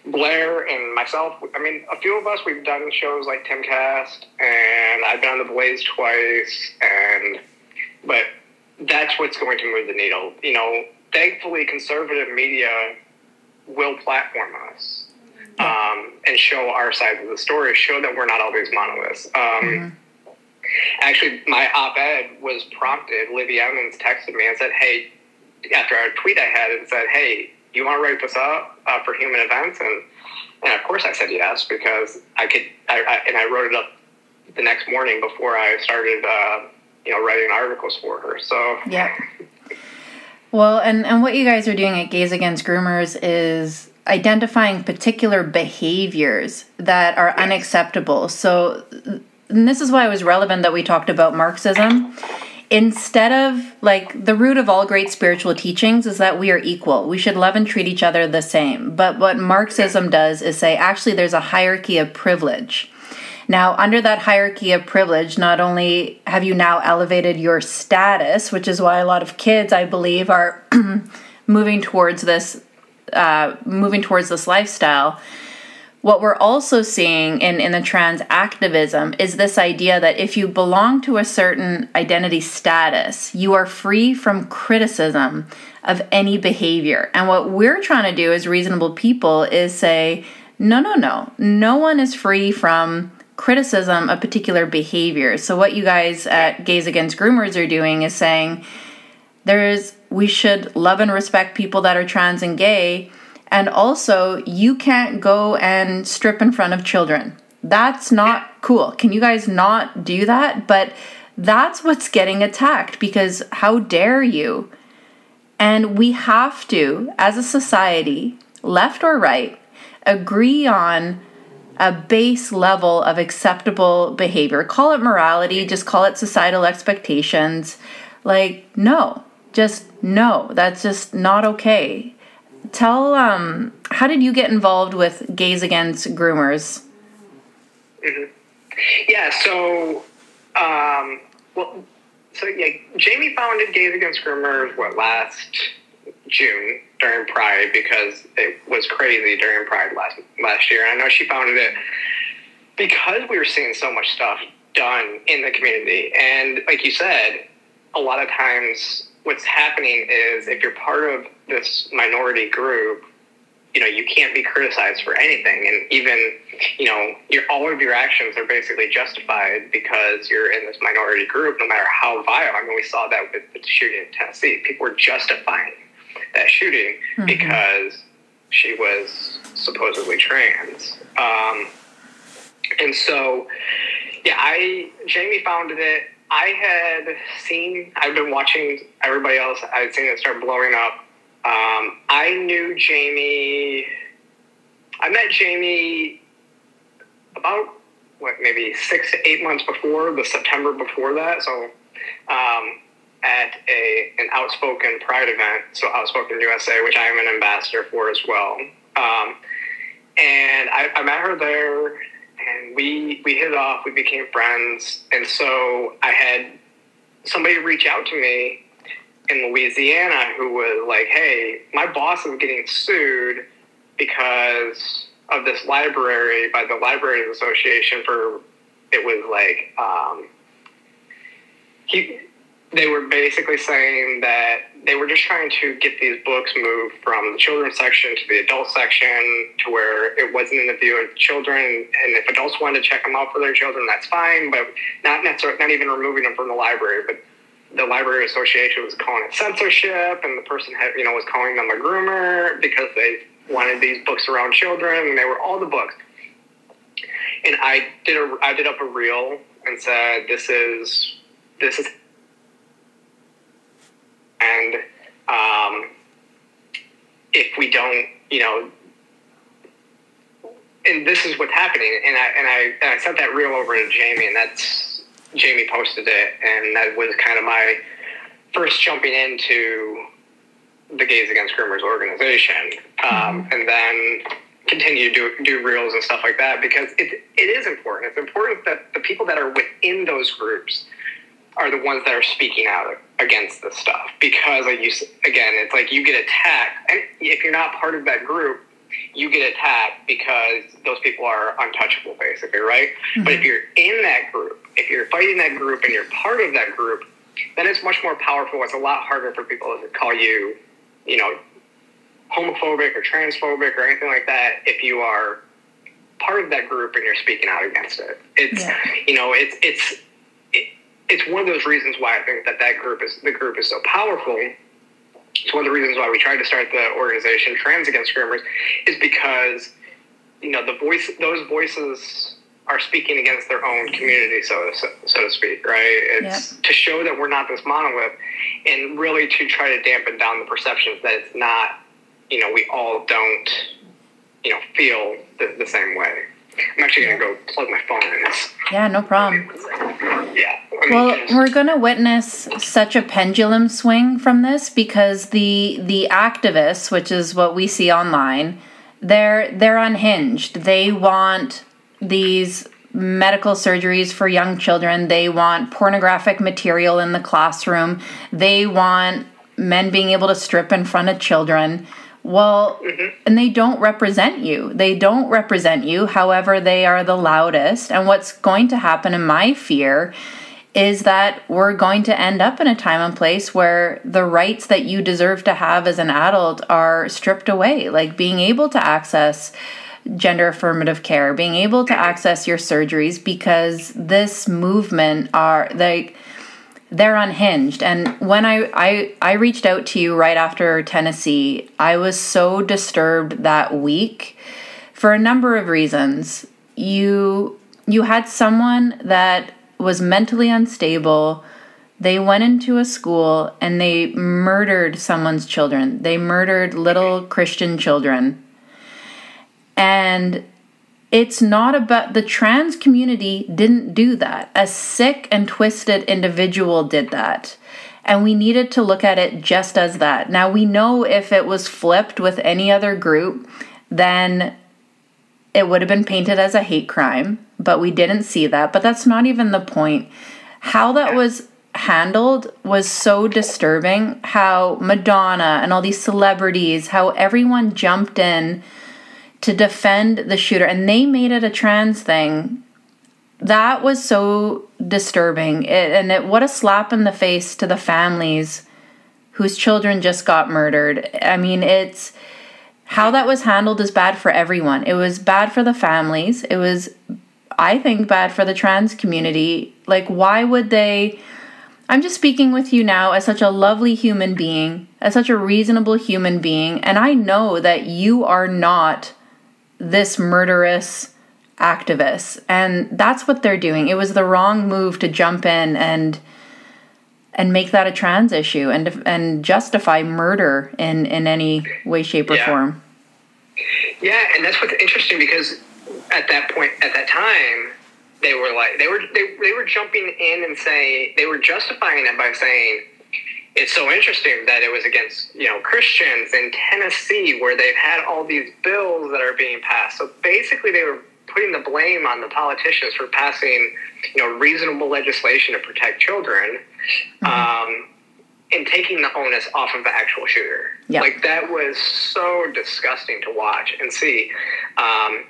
Blaire and myself. I mean, a few of us we've done shows like Timcast, and I've been on the Blaze twice, and but that's what's going to move the needle. You know, thankfully, conservative media will platform us. Um, and show our side of the story, show that we're not always monoliths. Um, mm-hmm Actually, my op-ed was prompted. Libby Emmons texted me and said, "Hey," after a tweet I had, and said, "Hey, you want to write this up uh, for Human Events?" And and of course, I said yes because I could. I, I, and I wrote it up the next morning before I started, uh, you know, writing articles for her. So yeah. Well, and and what you guys are doing at Gays Against Groomers is identifying particular behaviors that are yes. unacceptable. So and this is why it was relevant that we talked about Marxism. Instead of like the root of all great spiritual teachings is that we are equal. We should love and treat each other the same. But what Marxism does is say actually there's a hierarchy of privilege. Now, under that hierarchy of privilege, not only have you now elevated your status, which is why a lot of kids, I believe, are moving towards this, uh, moving towards this lifestyle, what we're also seeing in, in the trans activism is this idea that if you belong to a certain identity status, you are free from criticism of any behavior. And what we're trying to do as reasonable people is say, no, no, no, no one is free from criticism of particular behavior. So, what you guys at Gays Against Groomers are doing is saying, there's we should love and respect people that are trans and gay and also, you can't go and strip in front of children. That's not cool. Can you guys not do that? But that's what's getting attacked because how dare you? And we have to, as a society, left or right, agree on a base level of acceptable behavior. Call it morality, just call it societal expectations. Like, no, just no. That's just not okay. Tell, um, how did you get involved with Gays Against Groomers? Mm-hmm. Yeah, so, um, well, so yeah, Jamie founded Gays Against Groomers, what, last June during Pride because it was crazy during Pride last last year. And I know she founded it because we were seeing so much stuff done in the community. And like you said, a lot of times what's happening is if you're part of this minority group, you know, you can't be criticized for anything. And even, you know, your all of your actions are basically justified because you're in this minority group, no matter how vile. I mean, we saw that with the shooting in Tennessee. People were justifying that shooting mm-hmm. because she was supposedly trans. Um, and so, yeah, I Jamie founded it. I had seen, I've been watching everybody else. I'd seen it start blowing up. Um, I knew Jamie. I met Jamie about what maybe six to eight months before the September before that. So um, at a an outspoken Pride event, so Outspoken USA, which I am an ambassador for as well. Um, and I, I, met her there, and we we hit it off. We became friends, and so I had somebody reach out to me in Louisiana who was like, "Hey, my boss is getting sued because of this library by the Libraries Association for it was like." Um, he they were basically saying that they were just trying to get these books moved from the children's section to the adult section to where it wasn't in the view of children. And if adults wanted to check them out for their children, that's fine, but not necessarily, not even removing them from the library. But the library association was calling it censorship, and the person had, you know, was calling them a groomer because they wanted these books around children, and they were all the books. And I did a, I did up a reel and said, "This is, this is and um, if we don't, you know, and this is what's happening. And I and I and I sent that reel over to Jamie, and that's Jamie posted it, and that was kind of my first jumping into the Gays Against Groomers organization, um, mm-hmm. and then continue to do, do reels and stuff like that because it, it is important. It's important that the people that are within those groups are the ones that are speaking out against this stuff because like you again it's like you get attacked and if you're not part of that group you get attacked because those people are untouchable basically right mm-hmm. but if you're in that group if you're fighting that group and you're part of that group then it's much more powerful it's a lot harder for people to call you you know homophobic or transphobic or anything like that if you are part of that group and you're speaking out against it it's yeah. you know it's it's it's one of those reasons why I think that that group is the group is so powerful. It's one of the reasons why we tried to start the organization Trans Against Groomers is because you know the voice those voices are speaking against their own community, so so, so to speak, right? It's yep. to show that we're not this monolith, and really to try to dampen down the perceptions that it's not. You know, we all don't, you know, feel the, the same way. I'm actually gonna go plug my phone in. Yeah, no problem. Yeah. Well, we're going to witness such a pendulum swing from this because the the activists, which is what we see online, they're they're unhinged. They want these medical surgeries for young children. They want pornographic material in the classroom. They want men being able to strip in front of children. Well, mm-hmm. and they don't represent you. They don't represent you. However, they are the loudest. And what's going to happen in my fear is that we're going to end up in a time and place where the rights that you deserve to have as an adult are stripped away, like being able to access gender affirmative care, being able to access your surgeries because this movement are like they're unhinged. And when I, I I reached out to you right after Tennessee, I was so disturbed that week for a number of reasons. You you had someone that was mentally unstable. They went into a school and they murdered someone's children. They murdered little Christian children. And it's not about the trans community didn't do that. A sick and twisted individual did that. And we needed to look at it just as that. Now, we know if it was flipped with any other group, then it would have been painted as a hate crime, but we didn't see that. But that's not even the point. How that was handled was so disturbing. How Madonna and all these celebrities, how everyone jumped in to defend the shooter and they made it a trans thing that was so disturbing it, and it, what a slap in the face to the families whose children just got murdered i mean it's how that was handled is bad for everyone it was bad for the families it was i think bad for the trans community like why would they i'm just speaking with you now as such a lovely human being as such a reasonable human being and i know that you are not this murderous activist. and that's what they're doing it was the wrong move to jump in and and make that a trans issue and and justify murder in in any way shape or yeah. form yeah and that's what's interesting because at that point at that time they were like they were they, they were jumping in and saying they were justifying it by saying it's so interesting that it was against you know Christians in Tennessee where they've had all these bills that are being passed. So basically, they were putting the blame on the politicians for passing, you know, reasonable legislation to protect children, mm-hmm. um, and taking the onus off of the actual shooter. Yep. Like that was so disgusting to watch and see. Um,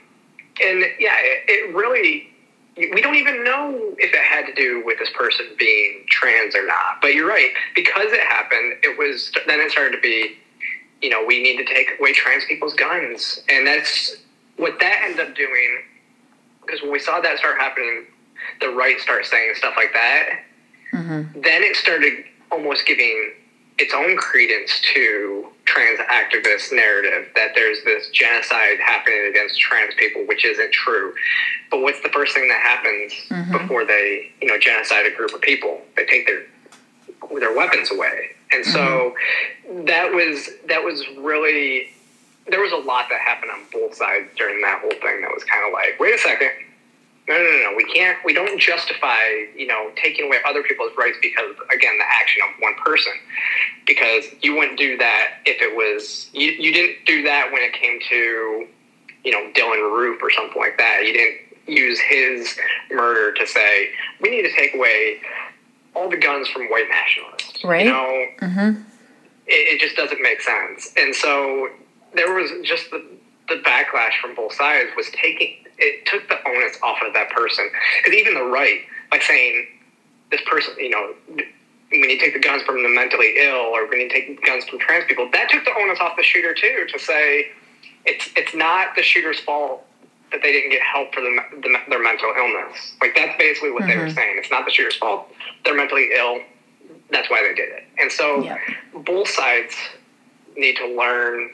and yeah, it, it really we don't even know if it had to do with this person being trans or not. But you're right, because it happened, it was then it started to be, you know, we need to take away trans people's guns, and that's what that ended up doing because when we saw that start happening, the right start saying stuff like that, mm-hmm. then it started almost giving its own credence to trans activist narrative that there's this genocide happening against trans people, which isn't true. But what's the first thing that happens mm-hmm. before they, you know, genocide a group of people? They take their their weapons away, and mm-hmm. so that was that was really there was a lot that happened on both sides during that whole thing that was kind of like, wait a second. No, no, no, no. We can't, we don't justify, you know, taking away other people's rights because, again, the action of one person. Because you wouldn't do that if it was, you, you didn't do that when it came to, you know, Dylann Roof or something like that. You didn't use his murder to say, we need to take away all the guns from white nationalists. Right. You know, mm-hmm. it, it just doesn't make sense. And so there was just the, the backlash from both sides was taking it took the onus off of that person because even the right by saying this person you know when you take the guns from the mentally ill or when you take guns from trans people that took the onus off the shooter too to say it's it's not the shooter's fault that they didn't get help for the, the their mental illness like that's basically what mm-hmm. they were mm-hmm. saying it's not the shooter's fault they're mentally ill that's why they did it and so yep. both sides need to learn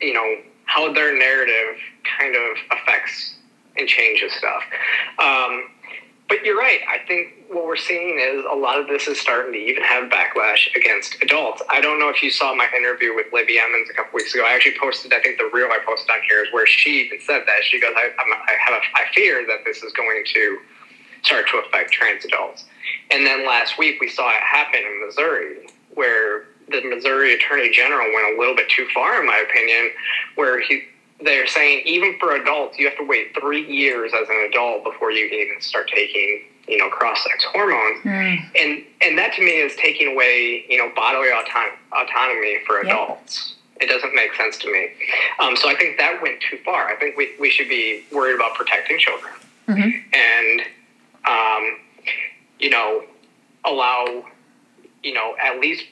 you know how their narrative kind of affects and changes stuff. Um, but you're right. I think what we're seeing is a lot of this is starting to even have backlash against adults. I don't know if you saw my interview with Libby Emmons a couple weeks ago. I actually posted, I think the reel I posted on here is where she even said that. She goes, I, I have a, I fear that this is going to start to affect trans adults. And then last week we saw it happen in Missouri where the Missouri Attorney General went a little bit too far, in my opinion, where he they're saying even for adults, you have to wait three years as an adult before you can even start taking you know cross sex hormones, mm. and and that to me is taking away you know bodily auton- autonomy for adults. Yep. It doesn't make sense to me. Um, so I think that went too far. I think we, we should be worried about protecting children mm-hmm. and um, you know allow you know at least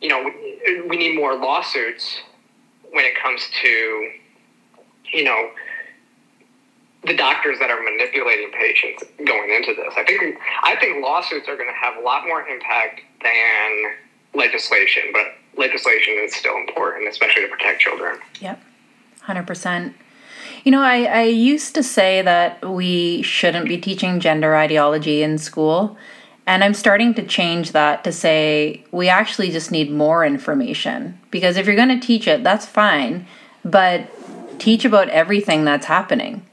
you know, we, we need more lawsuits when it comes to, you know, the doctors that are manipulating patients going into this. I think I think lawsuits are going to have a lot more impact than legislation, but legislation is still important, especially to protect children. Yep, hundred percent. You know, I, I used to say that we shouldn't be teaching gender ideology in school and I'm starting to change that to say we actually just need more information. Because if you're going to teach it, that's fine, but teach about everything that's happening.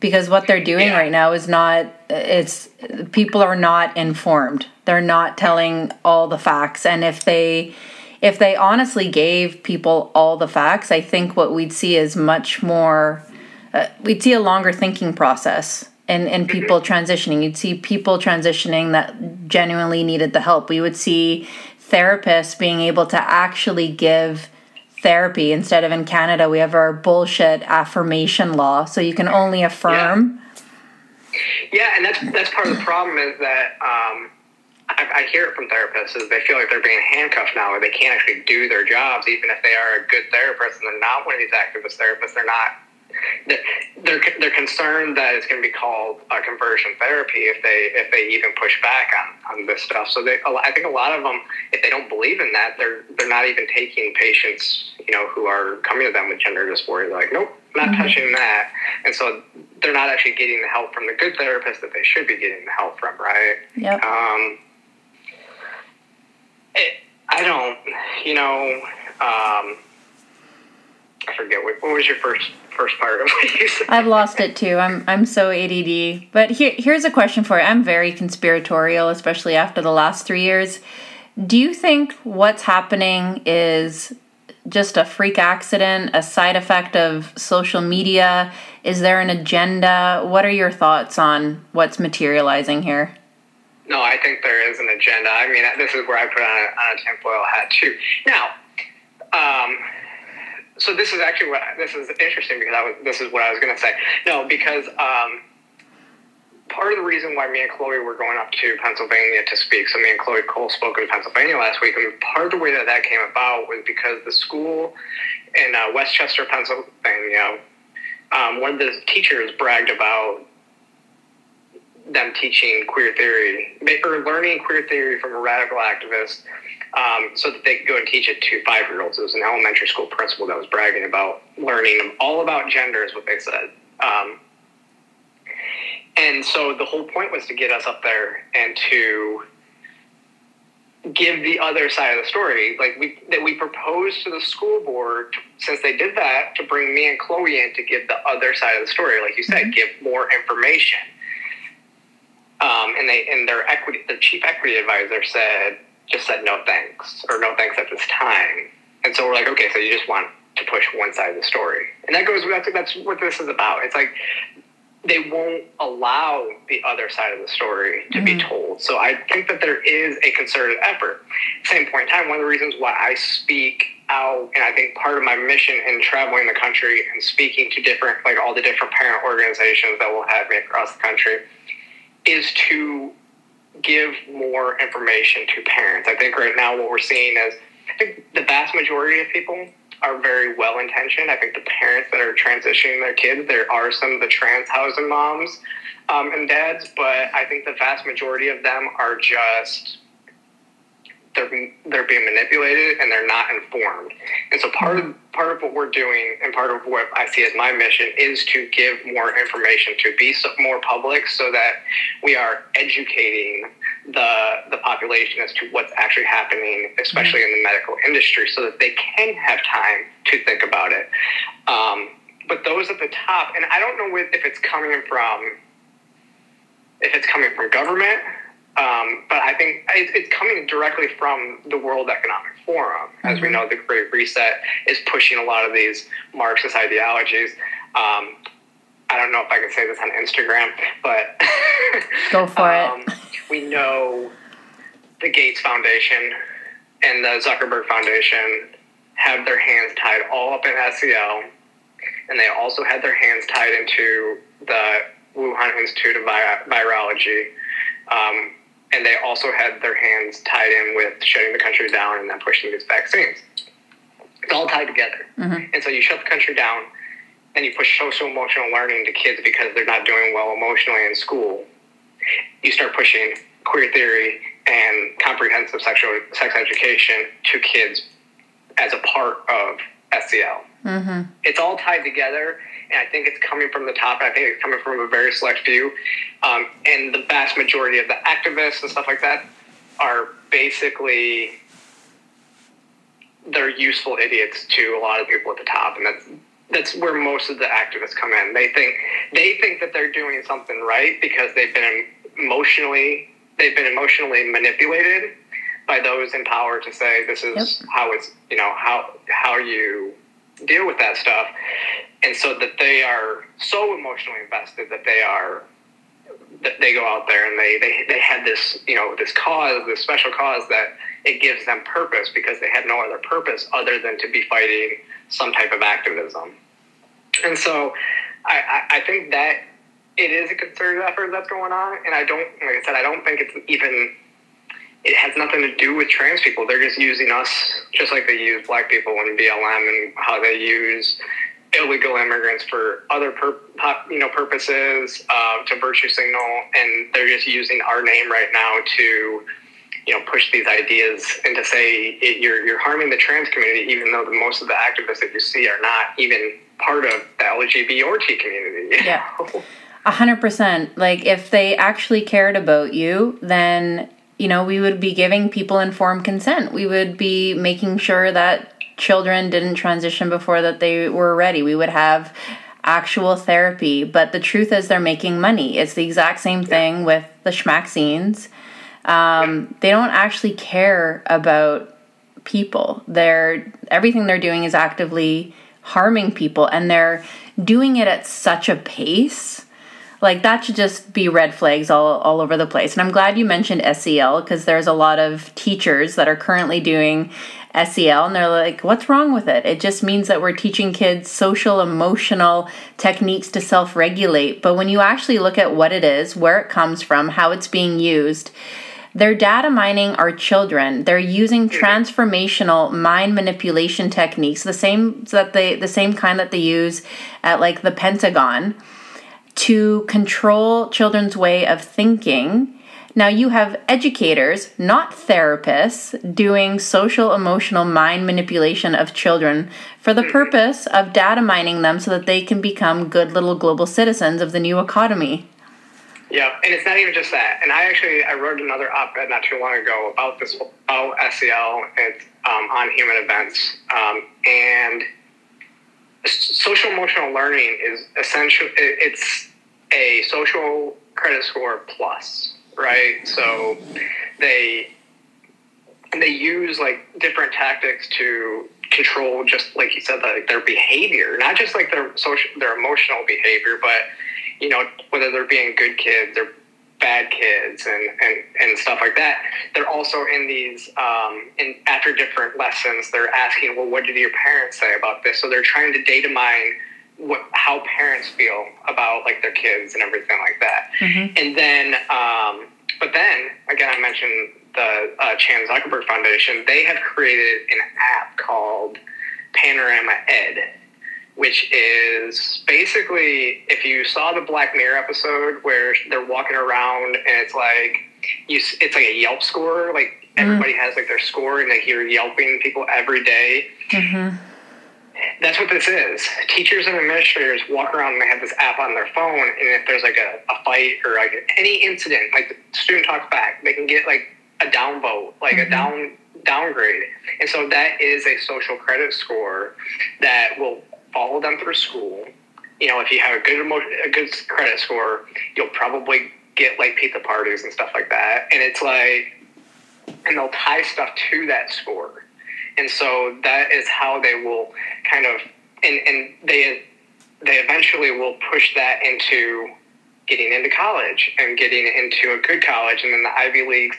Because what they're doing yeah. right now is not it's people are not informed. They're not telling all the facts, and if they if they honestly gave people all the facts, I think what we'd see is much more. Uh, we'd see a longer thinking process and and people transitioning. You'd see people transitioning that genuinely needed the help. We would see therapists being able to actually give therapy instead of in Canada. We have our bullshit affirmation law so you can only affirm. Yeah, yeah and that's that's part of the problem is that um, I, I, hear it from therapists is they feel like they're being handcuffed now or they can't actually do their jobs even if they are a good therapist and they're not one of these activist therapists. They're not they're they're concerned that it's going to be called a conversion therapy if they if they even push back on, on this stuff. So they, I think a lot of them, if they don't believe in that, they're they're not even taking patients, you know, who are coming to them with gender dysphoria. They're like, nope, not mm-hmm. touching that, and so they're not actually getting the help from the good therapist that they should be getting the help from, right? Yeah. Um, I don't, you know. Um, I forget what, what was your first first part of what you said. I've lost it too. I'm I'm so ADD. But here here's a question for you. I'm very conspiratorial, especially after the last three years. Do you think what's happening is just a freak accident, a side effect of social media? Is there an agenda? What are your thoughts on what's materializing here? No, I think there is an agenda. I mean, this is where I put on a, on a tinfoil hat too. Now, um, so this is actually what this is interesting because I was this is what I was going to say. No, because um, part of the reason why me and Chloe were going up to Pennsylvania to speak. So me and Chloe Cole spoke in Pennsylvania last week, and part of the way that that came about was because the school in uh, West Chester, Pennsylvania, um, one of the teachers bragged about them teaching queer theory or learning queer theory from a radical activist um, so that they could go and teach it to five year olds. It was an elementary school principal that was bragging about learning all about gender, is what they said. Um, and so the whole point was to get us up there and to give the other side of the story. Like we that we proposed to the school board, since they did that, to bring me and Chloe in to give the other side of the story. Like you said, mm-hmm. give more information. Um, and they and their equity, the chief equity advisor said, just said no thanks or no thanks at this time. And so we're like, okay, so you just want to push one side of the story, and that goes. That's that's what this is about. It's like they won't allow the other side of the story to mm-hmm. be told. So I think that there is a concerted effort. Same point in time, one of the reasons why I speak out, and I think part of my mission in traveling the country and speaking to different, like all the different parent organizations that will have me across the country, is to give more information to parents. I think right now what we're seeing is I think the vast majority of people are very well intentioned. I think the parents that are transitioning their kids, there are some of the trans housing moms um, and dads, but I think the vast majority of them are just they're they're being manipulated and they're not informed. And so part of part of what we're doing and part of what I see as my mission is to give more information to be more public so that we are educating the the population as to what's actually happening, especially in the medical industry, so that they can have time to think about it. Um, but those at the top, and I don't know if it's coming from if it's coming from government um, but I think it's coming directly from the World Economic Forum. As mm-hmm. we know, the Great Reset is pushing a lot of these Marxist ideologies. Um, I don't know if I can say this on Instagram, but go for um, it. we know the Gates Foundation and the Zuckerberg Foundation have their hands tied all up in SEL, and they also had their hands tied into the Wuhan Institute of Virology. Um, and they also had their hands tied in with shutting the country down and then pushing these vaccines. It's all tied together. Mm-hmm. And so you shut the country down and you push social emotional learning to kids because they're not doing well emotionally in school. You start pushing queer theory and comprehensive sexual sex education to kids as a part of SEL. Mm-hmm. It's all tied together, and I think it's coming from the top. I think it's coming from a very select few, um, and the vast majority of the activists and stuff like that are basically they're useful idiots to a lot of people at the top, and that's that's where most of the activists come in. They think they think that they're doing something right because they've been emotionally they've been emotionally manipulated by those in power to say this is yep. how it's you know how how you deal with that stuff, and so that they are so emotionally invested that they are that they go out there and they, they they had this you know this cause this special cause that it gives them purpose because they had no other purpose other than to be fighting some type of activism. And so I, I, I think that it is a concerted effort that's going on. And I don't like I said I don't think it's even it has nothing to do with trans people they're just using us just like they use black people in BLM and how they use illegal immigrants for other pur- you know purposes uh, to virtue signal, and they're just using our name right now to you know push these ideas and to say it, you're you're harming the trans community, even though the, most of the activists that you see are not even part of the LGBT community. Yeah. A hundred percent. Like if they actually cared about you, then you know we would be giving people informed consent. We would be making sure that children didn't transition before that they were ready. We would have actual therapy, but the truth is they're making money. It's the exact same thing with the schmaxines. Um, they don't actually care about people. They're everything they're doing is actively harming people, and they're doing it at such a pace. Like that should just be red flags all, all over the place. And I'm glad you mentioned SEL because there's a lot of teachers that are currently doing SEL and they're like, what's wrong with it? It just means that we're teaching kids social, emotional techniques to self regulate. But when you actually look at what it is, where it comes from, how it's being used, they're data mining our children. They're using transformational mind manipulation techniques, the same that they the same kind that they use at like the Pentagon to control children's way of thinking now, you have educators, not therapists, doing social emotional mind manipulation of children for the purpose of data mining them so that they can become good little global citizens of the new economy. Yeah, and it's not even just that. And I actually I wrote another op-ed not too long ago about this about SEL and um, on human events, um, and social emotional learning is essential. It's a social credit score plus right? So they they use like different tactics to control just like you said like their behavior not just like their social their emotional behavior but you know whether they're being good kids or bad kids and and, and stuff like that they're also in these um, in after different lessons they're asking well what did your parents say about this so they're trying to data mine what how parents feel about like their kids and everything like that. Mm-hmm. And then, um, but then again, I mentioned the uh, Chan Zuckerberg Foundation. They have created an app called Panorama Ed, which is basically if you saw the Black Mirror episode where they're walking around and it's like you, it's like a Yelp score, like. Mm-hmm. Everybody has like their score, and they hear yelping people every day. Mm-hmm that's what this is. Teachers and administrators walk around and they have this app on their phone, and if there's like a, a fight or like any incident, like the student talks back, they can get like a downvote, like mm-hmm. a down downgrade, and so that is a social credit score that will follow them through school. You know, if you have a good emotion, a good credit score, you'll probably get like pizza parties and stuff like that, and it's like, and they'll tie stuff to that score and so that is how they will kind of and, and they they eventually will push that into getting into college and getting into a good college. And then the ivy leagues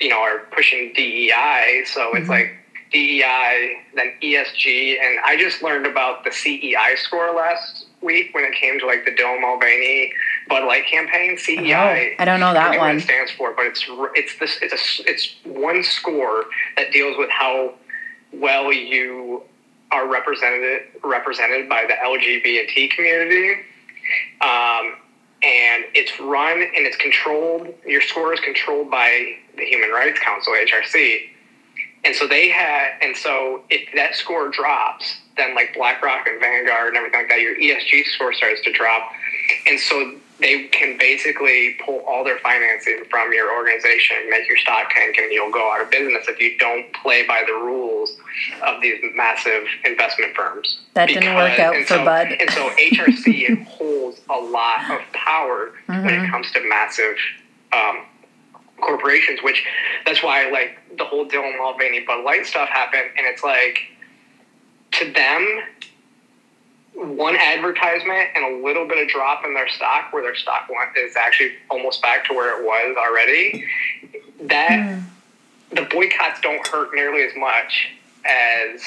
you know are pushing dei so it's mm-hmm. like dei then esg and i just learned about the cei score last week when it came to like the Dylan Mulvaney Bud Light campaign. CEI. Oh, I don't know that one. it stands for, but it's it's this it's a it's one score that deals with how well you are represented represented by the LGBT community. Um, and it's run and it's controlled. Your score is controlled by the Human Rights Council, HRC. And so they had, and so if that score drops, then like BlackRock and Vanguard and everything like that, your ESG score starts to drop. And so they can basically pull all their financing from your organization, make your stock tank, and you'll go out of business if you don't play by the rules of these massive investment firms. That because, didn't work out for so, Bud. And so HRC holds a lot of power mm-hmm. when it mm-hmm. comes to massive um, corporations, which that's why like the whole Dylan Mulvaney Bud Light stuff happened, and it's like to them one advertisement and a little bit of drop in their stock where their stock is actually almost back to where it was already that mm. the boycotts don't hurt nearly as much as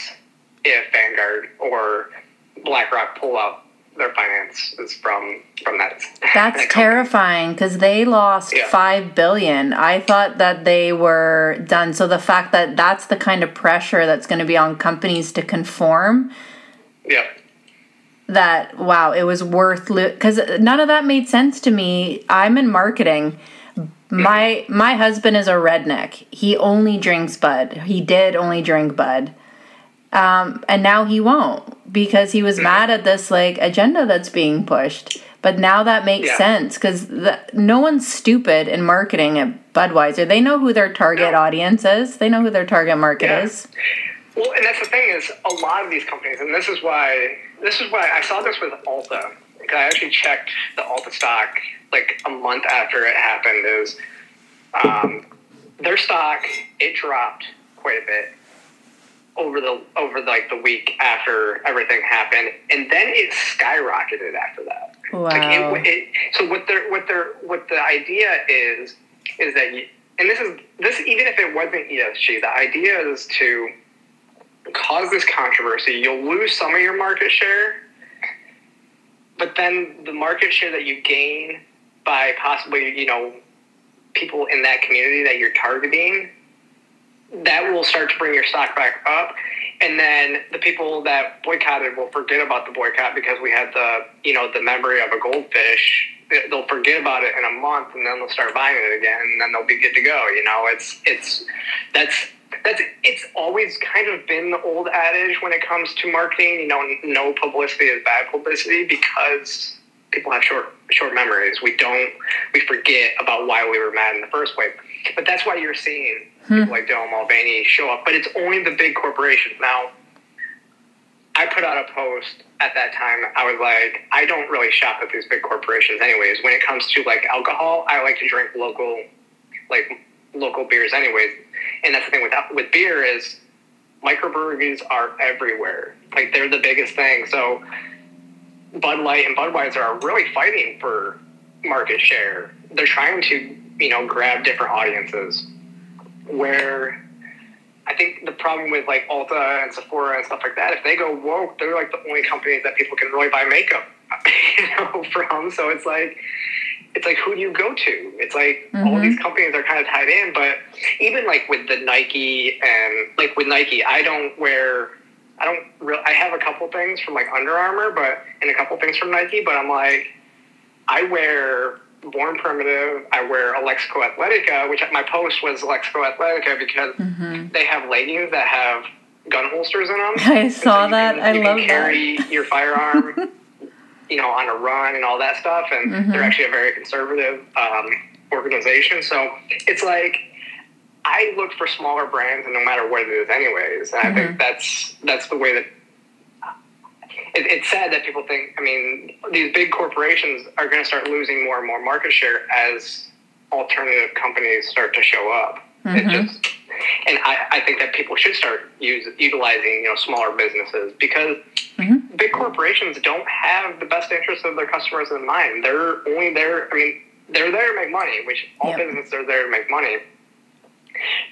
if vanguard or blackrock pull out their finances from from that that's that terrifying because they lost yeah. five billion i thought that they were done so the fact that that's the kind of pressure that's going to be on companies to conform yeah that wow it was worth because lo- none of that made sense to me. I'm in marketing. My my husband is a redneck. He only drinks bud. He did only drink bud. Um, and now he won't because he was mad at this like agenda that's being pushed. But now that makes yeah. sense because no one's stupid in marketing at budweiser. They know who their target no. audience is. They know who their target market yeah. is. Well and that's the thing is a lot of these companies and this is why this is why I saw this with Ulta. Because I actually checked the Ulta stock like a month after it happened. Is um, their stock it dropped quite a bit over the over like the week after everything happened, and then it skyrocketed after that. Wow. Like it, it, so what their what their what the idea is is that you, and this is this even if it wasn't ESG, the idea is to cause this controversy. You'll lose some of your market share, but then the market share that you gain by possibly, you know, people in that community that you're targeting, that will start to bring your stock back up. And then the people that boycotted will forget about the boycott because we had the, you know, the memory of a goldfish. They'll forget about it in a month, and then they'll start buying it again, and then they'll be good to go. You know, it's it's that's that's it's always kind of been the old adage when it comes to marketing. You know, no publicity is bad publicity because people have short short memories. We don't we forget about why we were mad in the first place. But that's why you're seeing hmm. people like Dylan Mulvaney show up. But it's only the big corporations now. I put out a post at that time. I was like, I don't really shop at these big corporations, anyways. When it comes to like alcohol, I like to drink local, like local beers, anyways and that's the thing with with beer is microbreweries are everywhere. Like they're the biggest thing. So Bud Light and Budweiser are really fighting for market share. They're trying to you know grab different audiences. Where I think the problem with like Ulta and Sephora and stuff like that, if they go woke, they're like the only companies that people can really buy makeup, you know, from. So it's like it's like who do you go to? It's like mm-hmm. all these companies are kind of tied in, but even like with the Nike and like with Nike, I don't wear. I don't really. I have a couple things from like Under Armour, but and a couple things from Nike, but I'm like, I wear Born Primitive. I wear Alexo Athletica, which my post was Alexo Athletica because mm-hmm. they have leggings that have gun holsters in them. I saw so that. Can, I love carry that. your firearm you know, on a run and all that stuff. And mm-hmm. they're actually a very conservative um, organization. So it's like I look for smaller brands, and no matter what it is, anyways. And mm-hmm. I think mm-hmm. that's that's the way that. It, it's sad that people think. I mean, these big corporations are going to start losing more and more market share as alternative companies start to show up. Mm-hmm. It just, and I, I think that people should start use, utilizing you know smaller businesses because mm-hmm. big corporations don't have the best interests of their customers in mind. They're only there. I mean, they're there to make money, which all yep. businesses are there to make money.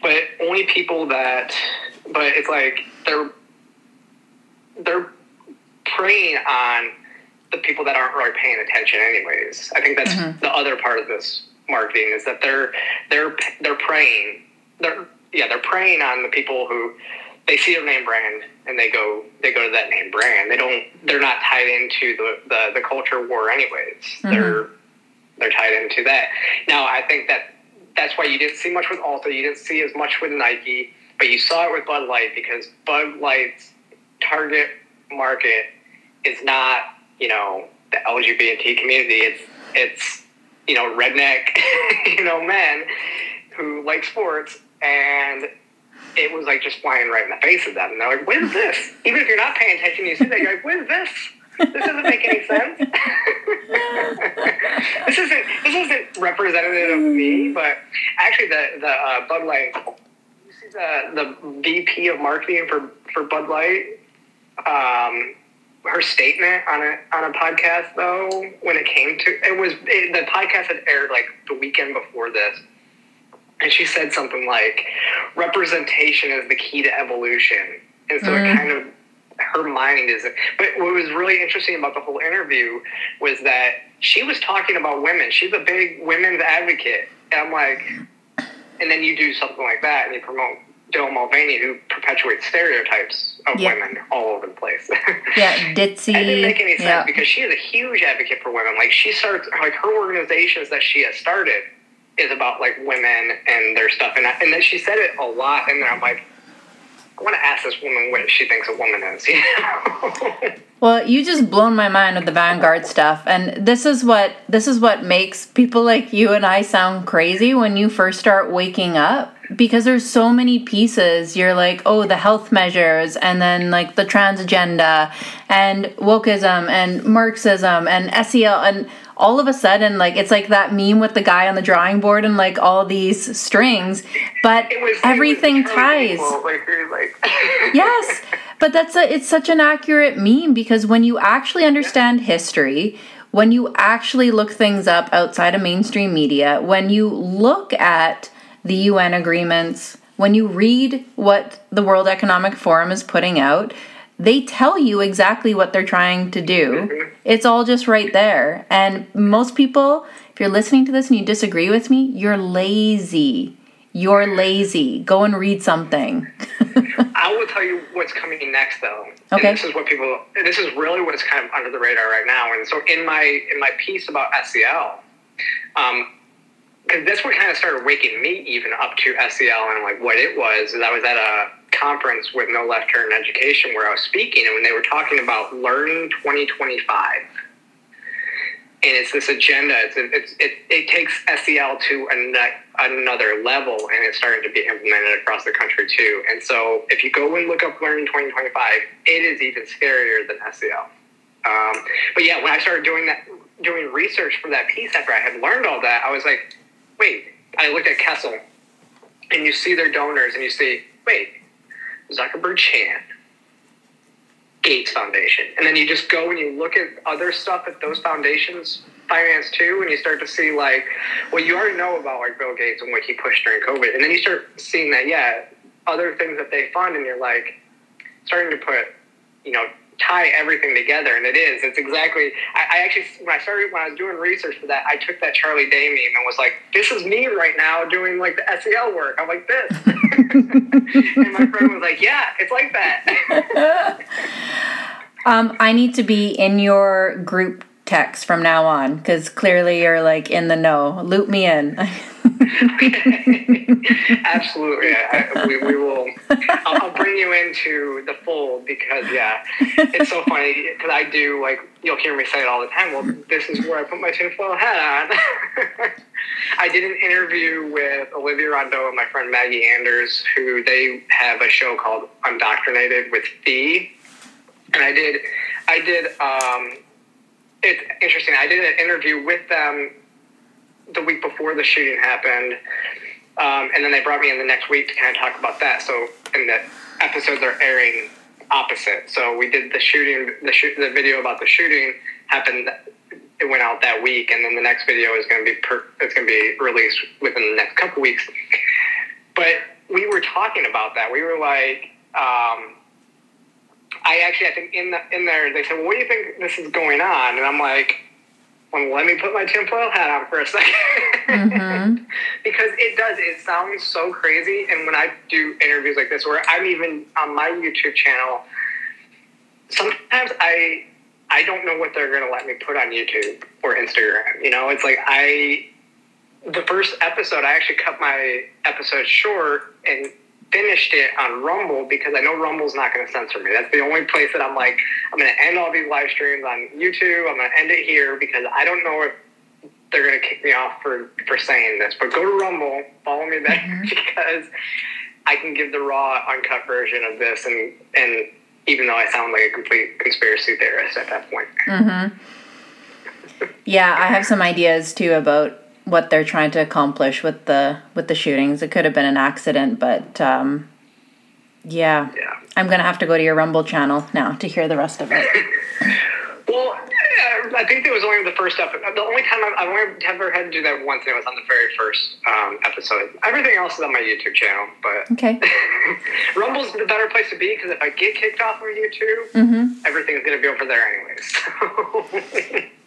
But only people that, but it's like they're they're preying on the people that aren't really paying attention, anyways. I think that's mm-hmm. the other part of this marketing is that they're they're they're preying they're yeah they're preying on the people who they see a name brand and they go they go to that name brand. They don't they're not tied into the the, the culture war anyways. Mm-hmm. They're they're tied into that. Now I think that that's why you didn't see much with Ulta. You didn't see as much with Nike, but you saw it with Bud Light because Bud Light's target market is not you know the LGBT community. It's it's you know, redneck, you know, men who like sports, and it was like just flying right in the face of them. And they're like, "What is this?" Even if you're not paying attention, you see that you're like, "What is this?" This doesn't make any sense. this isn't this isn't representative of me, but actually, the the uh, Bud Light. You see the the VP of marketing for for Bud Light. Um, her statement on a on a podcast though when it came to it was it, the podcast had aired like the weekend before this and she said something like representation is the key to evolution and so mm. it kind of her mind is but what was really interesting about the whole interview was that she was talking about women she's a big women's advocate and i'm like and then you do something like that and you promote Dylan Mulvaney, who perpetuates stereotypes of yep. women all over the place. yeah, ditzy. it didn't make any sense yeah. because she is a huge advocate for women. Like she starts, like her organizations that she has started is about like women and their stuff, and and then she said it a lot, and then I'm like, I want to ask this woman what she thinks a woman is. You know? Well, you just blown my mind with the Vanguard stuff, and this is what this is what makes people like you and I sound crazy when you first start waking up because there's so many pieces. You're like, oh, the health measures, and then like the trans agenda, and wokeism, and Marxism, and SEL, and all of a sudden, like it's like that meme with the guy on the drawing board and like all these strings, but was, everything ties. Like, like yes, but that's a it's such an accurate meme because when you actually understand history when you actually look things up outside of mainstream media, when you look at the UN agreements, when you read what the World Economic Forum is putting out, they tell you exactly what they're trying to do. Mm-hmm. It's all just right there. And most people, if you're listening to this and you disagree with me, you're lazy. You're lazy. Go and read something. I will tell you what's coming next, though. Okay. And this is what people. This is really what's kind of under the radar right now. And so, in my in my piece about SEL, um, because that's what kind of started waking me even up to SEL and like what it was. Is I was at a conference with No Left Turn Education where I was speaking, and when they were talking about Learning 2025, and it's this agenda. It's, it's it, it takes SEL to another level, and it's starting to be implemented across the country too. And so, if you go and look up Learning 2025, it is even scarier than SEL. Um, but yeah, when I started doing that, doing research for that piece after I had learned all that, I was like, wait, I looked at CASEL and you see their donors and you see, wait, Zuckerberg Chan, Gates Foundation. And then you just go and you look at other stuff that those foundations finance too, and you start to see like, well, you already know about like Bill Gates and what he pushed during COVID. And then you start seeing that, yeah, other things that they fund, and you're like starting to put, you know, tie everything together, and it is. It's exactly. I, I, actually, when I started, when I was doing research for that, I took that Charlie Day meme and was like, "This is me right now doing like the SEL work." I'm like this, and my friend was like, "Yeah, it's like that." um, I need to be in your group from now on because clearly you're like in the know. Loop me in. Absolutely, I, we, we will. I'll, I'll, bring you into the fold because yeah, it's so funny because I do like you'll hear me say it all the time. Well, this is where I put my tinfoil hat on. I did an interview with Olivia Rondeau and my friend Maggie Anders, who they have a show called Undoctrinated with Fee, and I did, I did. um it's interesting. I did an interview with them the week before the shooting happened, um, and then they brought me in the next week to kind of talk about that. So, in the episodes are airing opposite. So we did the shooting, the shoot, the video about the shooting happened. It went out that week, and then the next video is going to be per, it's going to be released within the next couple weeks. But we were talking about that. We were like. Um, I actually, I think in the, in there, they said, well, "What do you think this is going on?" And I'm like, "Well, let me put my tinfoil hat on for a 2nd mm-hmm. because it does. It sounds so crazy. And when I do interviews like this, where I'm even on my YouTube channel, sometimes I I don't know what they're going to let me put on YouTube or Instagram. You know, it's like I the first episode, I actually cut my episode short and finished it on Rumble because I know Rumble's not going to censor me. That's the only place that I'm like, I'm going to end all these live streams on YouTube. I'm going to end it here because I don't know if they're gonna kick me off for for saying this, but go to Rumble, follow me there Mhm. because I can give the raw, uncut version of this, and and even though I sound like a complete conspiracy theorist at that point. Mm-hmm. Yeah, I have some ideas too about what they're trying to accomplish with the with the shootings. It could have been an accident, but um, yeah, Yeah. I'm gonna have to go to your Rumble channel now to hear the rest of it. Well, I think it was only the first episode. The only time I've, I've only ever had to do that once, and it was on the very first um, episode. Everything else is on my YouTube channel, but Okay. Rumble's the better place to be because if I get kicked off of YouTube, Mm-hmm. everything's going to be over there anyways.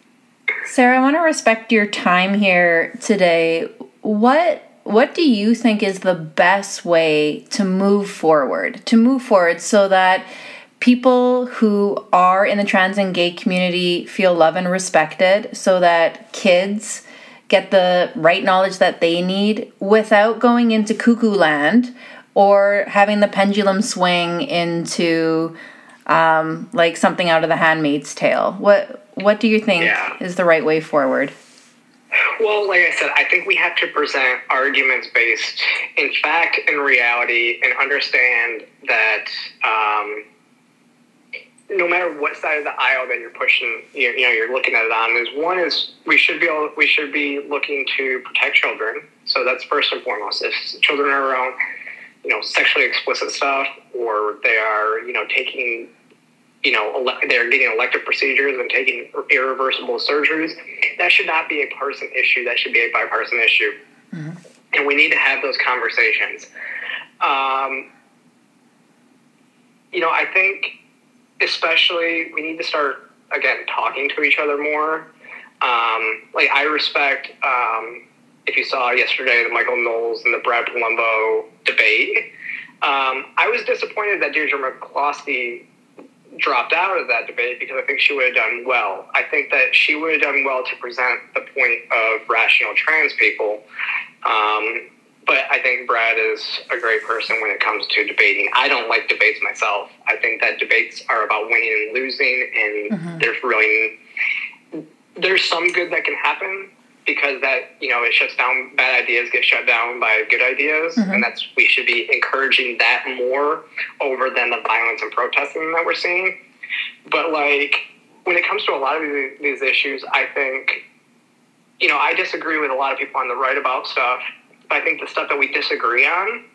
Sara, I want to respect your time here today. What what do you think is the best way to move forward? To move forward so that people who are in the trans and gay community feel loved and respected, so that kids get the right knowledge that they need without going into cuckoo land or having the pendulum swing into um, like something out of the handmaid's tale. What what do you think Yeah. is the right way forward? Well, like I said, I think we have to present arguments based in fact and reality and understand that um, no matter what side of the aisle that you're pushing, you, you know, you're looking at it on, is one is we should be able, we should be looking to protect children. So that's first and foremost. If children are around, you know, sexually explicit stuff, or they are, you know, taking you know, ele- they're getting elective procedures and taking irreversible surgeries. That should not be a partisan issue. That should be a bipartisan issue. And we need to have those conversations. Um, you know, I think especially we need to start, again, talking to each other more. Um, like, I respect, um, if you saw yesterday, the Michael Knowles and the Brad Polumbo debate. Um, I was disappointed that Deirdre McCloskey dropped out of that debate because I think she would have done well. I think that she would have done well to present the point of rational trans people. Um, but I think Brad is a great person when it comes to debating. I don't like debates myself. I think that debates are about winning and losing, and there's really there's some good that can happen because that you know it shuts down bad ideas get shut down by good ideas. Mm-hmm. And that's we should be encouraging that more over than the violence and protesting that we're seeing. But like when it comes to a lot of these, these issues i think you know i disagree with a lot of people on the right about stuff. But i think the stuff that we disagree on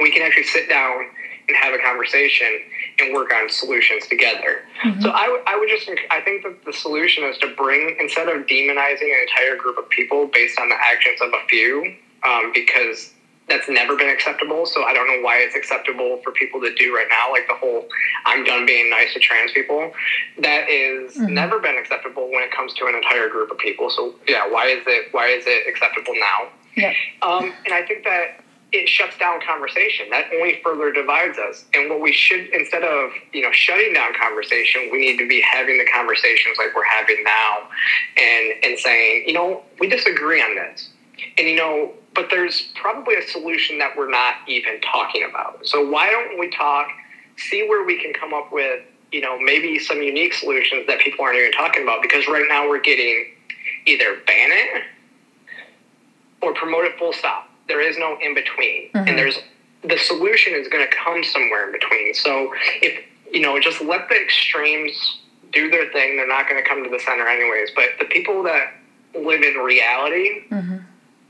we can actually sit down and have a conversation and work on solutions together. So I, would- I would just, I think that the solution is to bring, instead of demonizing an entire group of people based on the actions of a few, um, because that's never been acceptable. So I don't know why it's acceptable for people to do right now, like the whole I'm done being nice to trans people. That is never been acceptable when it comes to an entire group of people. So yeah, why is it, why is it acceptable now? Yep. Um, and I think that it shuts down conversation. That only further divides us. And what we should, instead of you know shutting down conversation, we need to be having the conversations like we're having now, and and saying, you know, we disagree on this, and you know, but there's probably a solution that we're not even talking about. So why don't we talk, see where we can come up with, you know, maybe some unique solutions that people aren't even talking about? Because right now we're getting either ban it or promote it full stop. There is no in between, Mhm. and there's the solution is going to come somewhere in between. So if you know, just let the extremes do their thing. They're not going to come to the center anyways. But the people that live in reality, Mhm.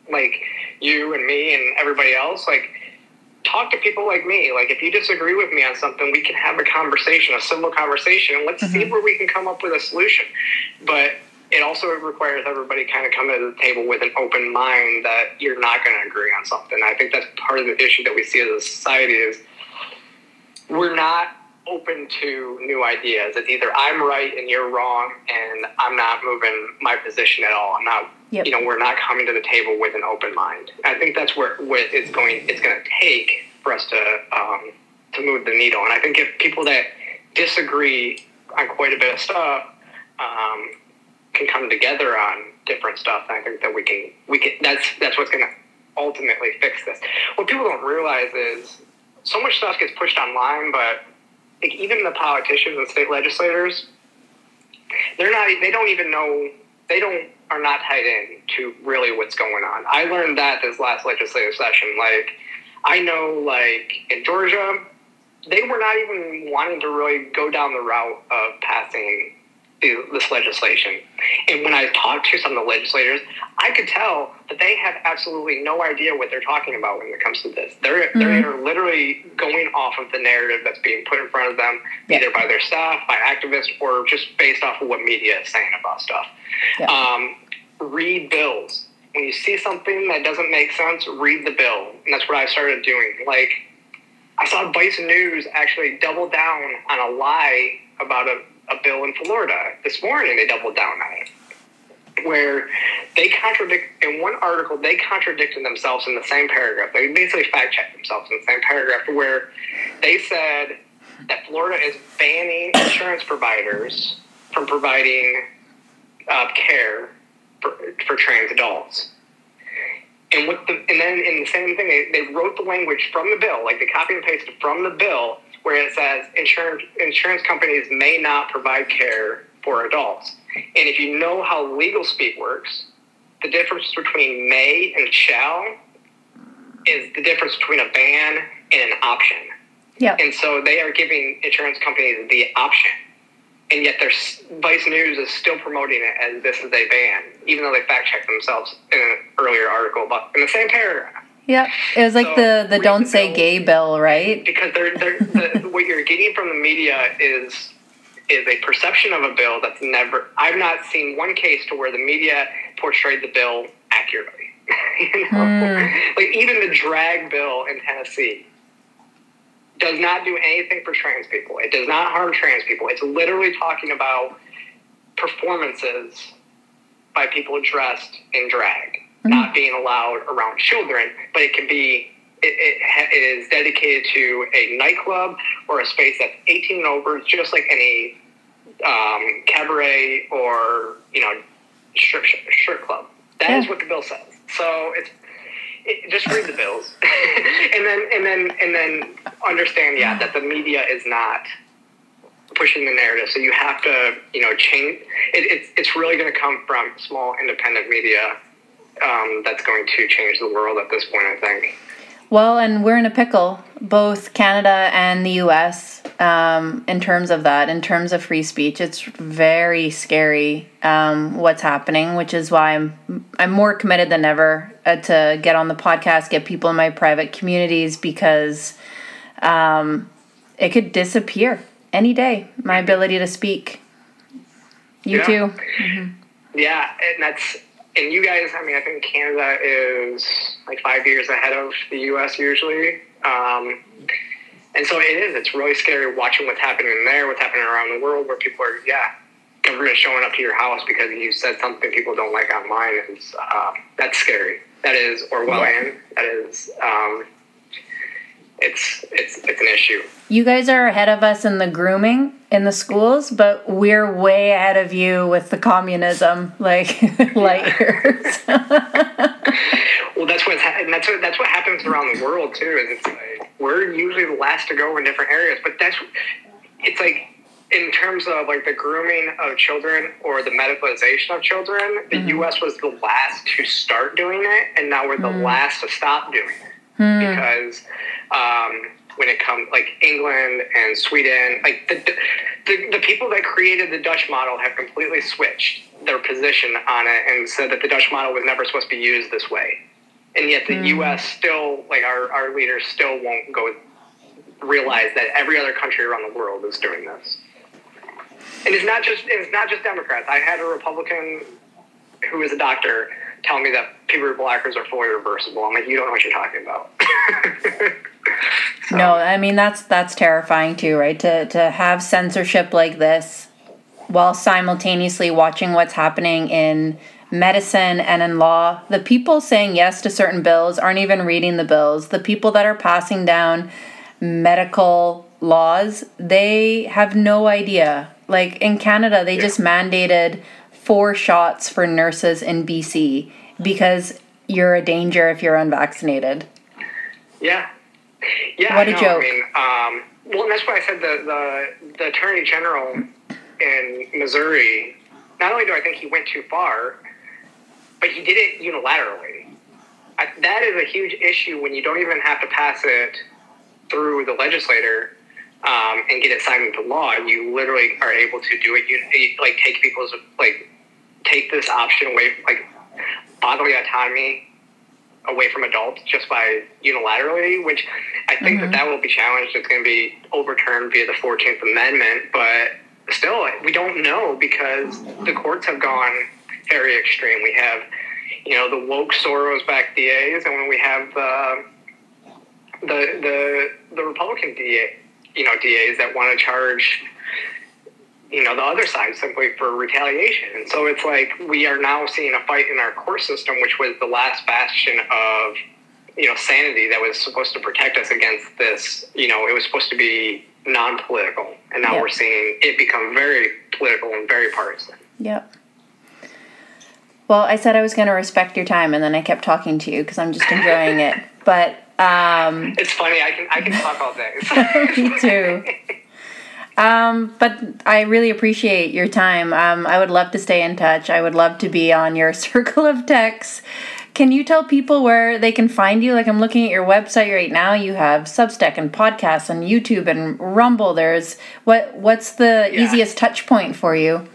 like you and me and everybody else, like talk to people like me. Like if you disagree with me on something, we can have a conversation, a civil conversation, and let's see where we can come up with a solution. But it also requires everybody kind of coming to the table with an open mind that you're not going to agree on something. I think that's part of the issue that we see as a society is we're not open to new ideas. It's either I'm right and you're wrong, and I'm not moving my position at all. I'm not, Yep. you know, we're not coming to the table with an open mind. I think that's where what it's going. It's going to take for us to um, to move the needle. And I think if people that disagree on quite a bit of stuff um, can come together on different stuff, And I think that we can we can. That's that's what's going to ultimately fix this. What people don't realize is so much stuff gets pushed online, but like even the politicians and state legislators, they're not. They don't even know. They don't are not tied in to really what's going on. I learned that this last legislative session. Like, I know, like in Georgia, they were not even wanting to really go down the route of passing this legislation. And when I talked to some of the legislators, I could tell that they have absolutely no idea what they're talking about when it comes to this. They're mm-hmm. they're literally going off of the narrative that's being put in front of them, yeah. either by their staff, by activists, or just based off of what media is saying about stuff. Yeah. Um, read bills. When you see something that doesn't make sense, read the bill, and that's what I started doing. Like I saw Vice News actually double down on a lie about a, a bill in Florida this morning. They doubled down on it where they contradict in one article they contradicted themselves in the same paragraph they basically fact checked themselves in the same paragraph where they said that florida is banning insurance providers from providing uh, care for, for trans adults and what the and then in the same thing they, they wrote the language from the bill like they copy and pasted from the bill where it says insurance insurance companies may not provide care for adults. And if you know how legal speak works the difference between may and shall is the difference between a ban and an option. Yeah. And so they are giving insurance companies the option. And yet their Vice News is still promoting it as this is a ban, even though they fact checked themselves in an earlier article, but in the same paragraph. Yeah, it was like so the the don't say gay bill, right? Because they're, they're the, what you're getting from the media is is a perception of a bill that's never. I've not seen one case to where the media portrayed the bill accurately. you know, mm. like even the drag bill in Tennessee does not do anything for trans people. It does not harm trans people. It's literally talking about performances by people dressed in drag mm-hmm. not being allowed around children, but it can be. It, it, it is dedicated to a nightclub or a space that's 18 and over, just like any um, cabaret or you know strip strip club. That yeah. is what the bill says. So it's it, just read the bills, and then and then and then understand, yeah, that the media is not pushing the narrative. So you have to, you know, change. It, it's it's really going to come from small independent media um, that's going to change the world at this point. I think. Well, and we're in a pickle, both Canada and the US, um, in terms of that, in terms of free speech. It's very scary um, what's happening, which is why I'm I'm more committed than ever uh, to get on the podcast, get people in my private communities because um, it could disappear any day. My ability to speak. You yeah. too. Mm-hmm. Yeah, and that's and you guys, I mean, I think Canada is like five years ahead of the U.S. usually. Um, and so it is. It's really scary watching what's happening there, what's happening around the world, where people are, yeah, government showing up to your house because you said something people don't like online. Is uh, that's scary. That is Orwellian. That is um, it's it's it's an issue. You guys are ahead of us in the grooming in the schools, but we're way ahead of you with the communism, like light years. well, that's what's ha- that's what that's what happens around the world too. Is it's like we're usually the last to go in different areas, but that's it's like in terms of like the grooming of children or the medicalization of children, the mm-hmm. U.S. was the last to start doing it, and now we're the mm-hmm. last to stop doing it mm. because um, when it comes like England and Sweden, like the, the, the people that created the Dutch model have completely switched their position on it and said that the Dutch model was never supposed to be used this way. And yet the mm. U.S. still, like our, our leaders still won't go realize that every other country around the world is doing this. And it's not just it's not just Democrats. I had a Republican who is a doctor tell me that puberty blockers are fully reversible. I'm like, you don't know what you're talking about. so. No, I mean that's that's terrifying too, right? To to have censorship like this while simultaneously watching what's happening in medicine and in law. The people saying yes to certain bills aren't even reading the bills. The people that are passing down medical laws, they have no idea. Like in Canada, they yeah. just mandated four shots for nurses in BC because you're a danger if you're unvaccinated. Yeah. Yeah. What a joke. I mean, um, well, and that's why I said the, the, the attorney general in Missouri, not only do I think he went too far, but he did it unilaterally. I, that is a huge issue when you don't even have to pass it through the legislator um, and get it signed into law. You literally are able to do it. You, you like take people's like take this option away, like bodily autonomy away from adults just by unilaterally, which I think mm-hmm. that that will be challenged. It's going to be overturned via the 14th Amendment, but still, we don't know because the courts have gone very extreme. We have, you know, the woke Soros backed DAs, and when we have the the the the Republican DA, you know, DAs that want to charge you know the other side simply for retaliation. And so it's like we are now seeing a fight in our court system which was the last bastion of you know sanity that was supposed to protect us against this you know it was supposed to be non-political. And now yep. we're seeing it become very political and very partisan. Yep. Well i said i was going to respect your time and then i kept talking to you because i'm just enjoying it. But um it's funny i can i can talk all day. Me too um, but I really appreciate your time. Um, I would love to stay in touch. I would love to be on your circle of techs. Can you tell people where they can find you? Like I'm looking at your website right now. You have Substack and podcasts and YouTube and Rumble. There's what? What's the yeah. easiest touch point for you?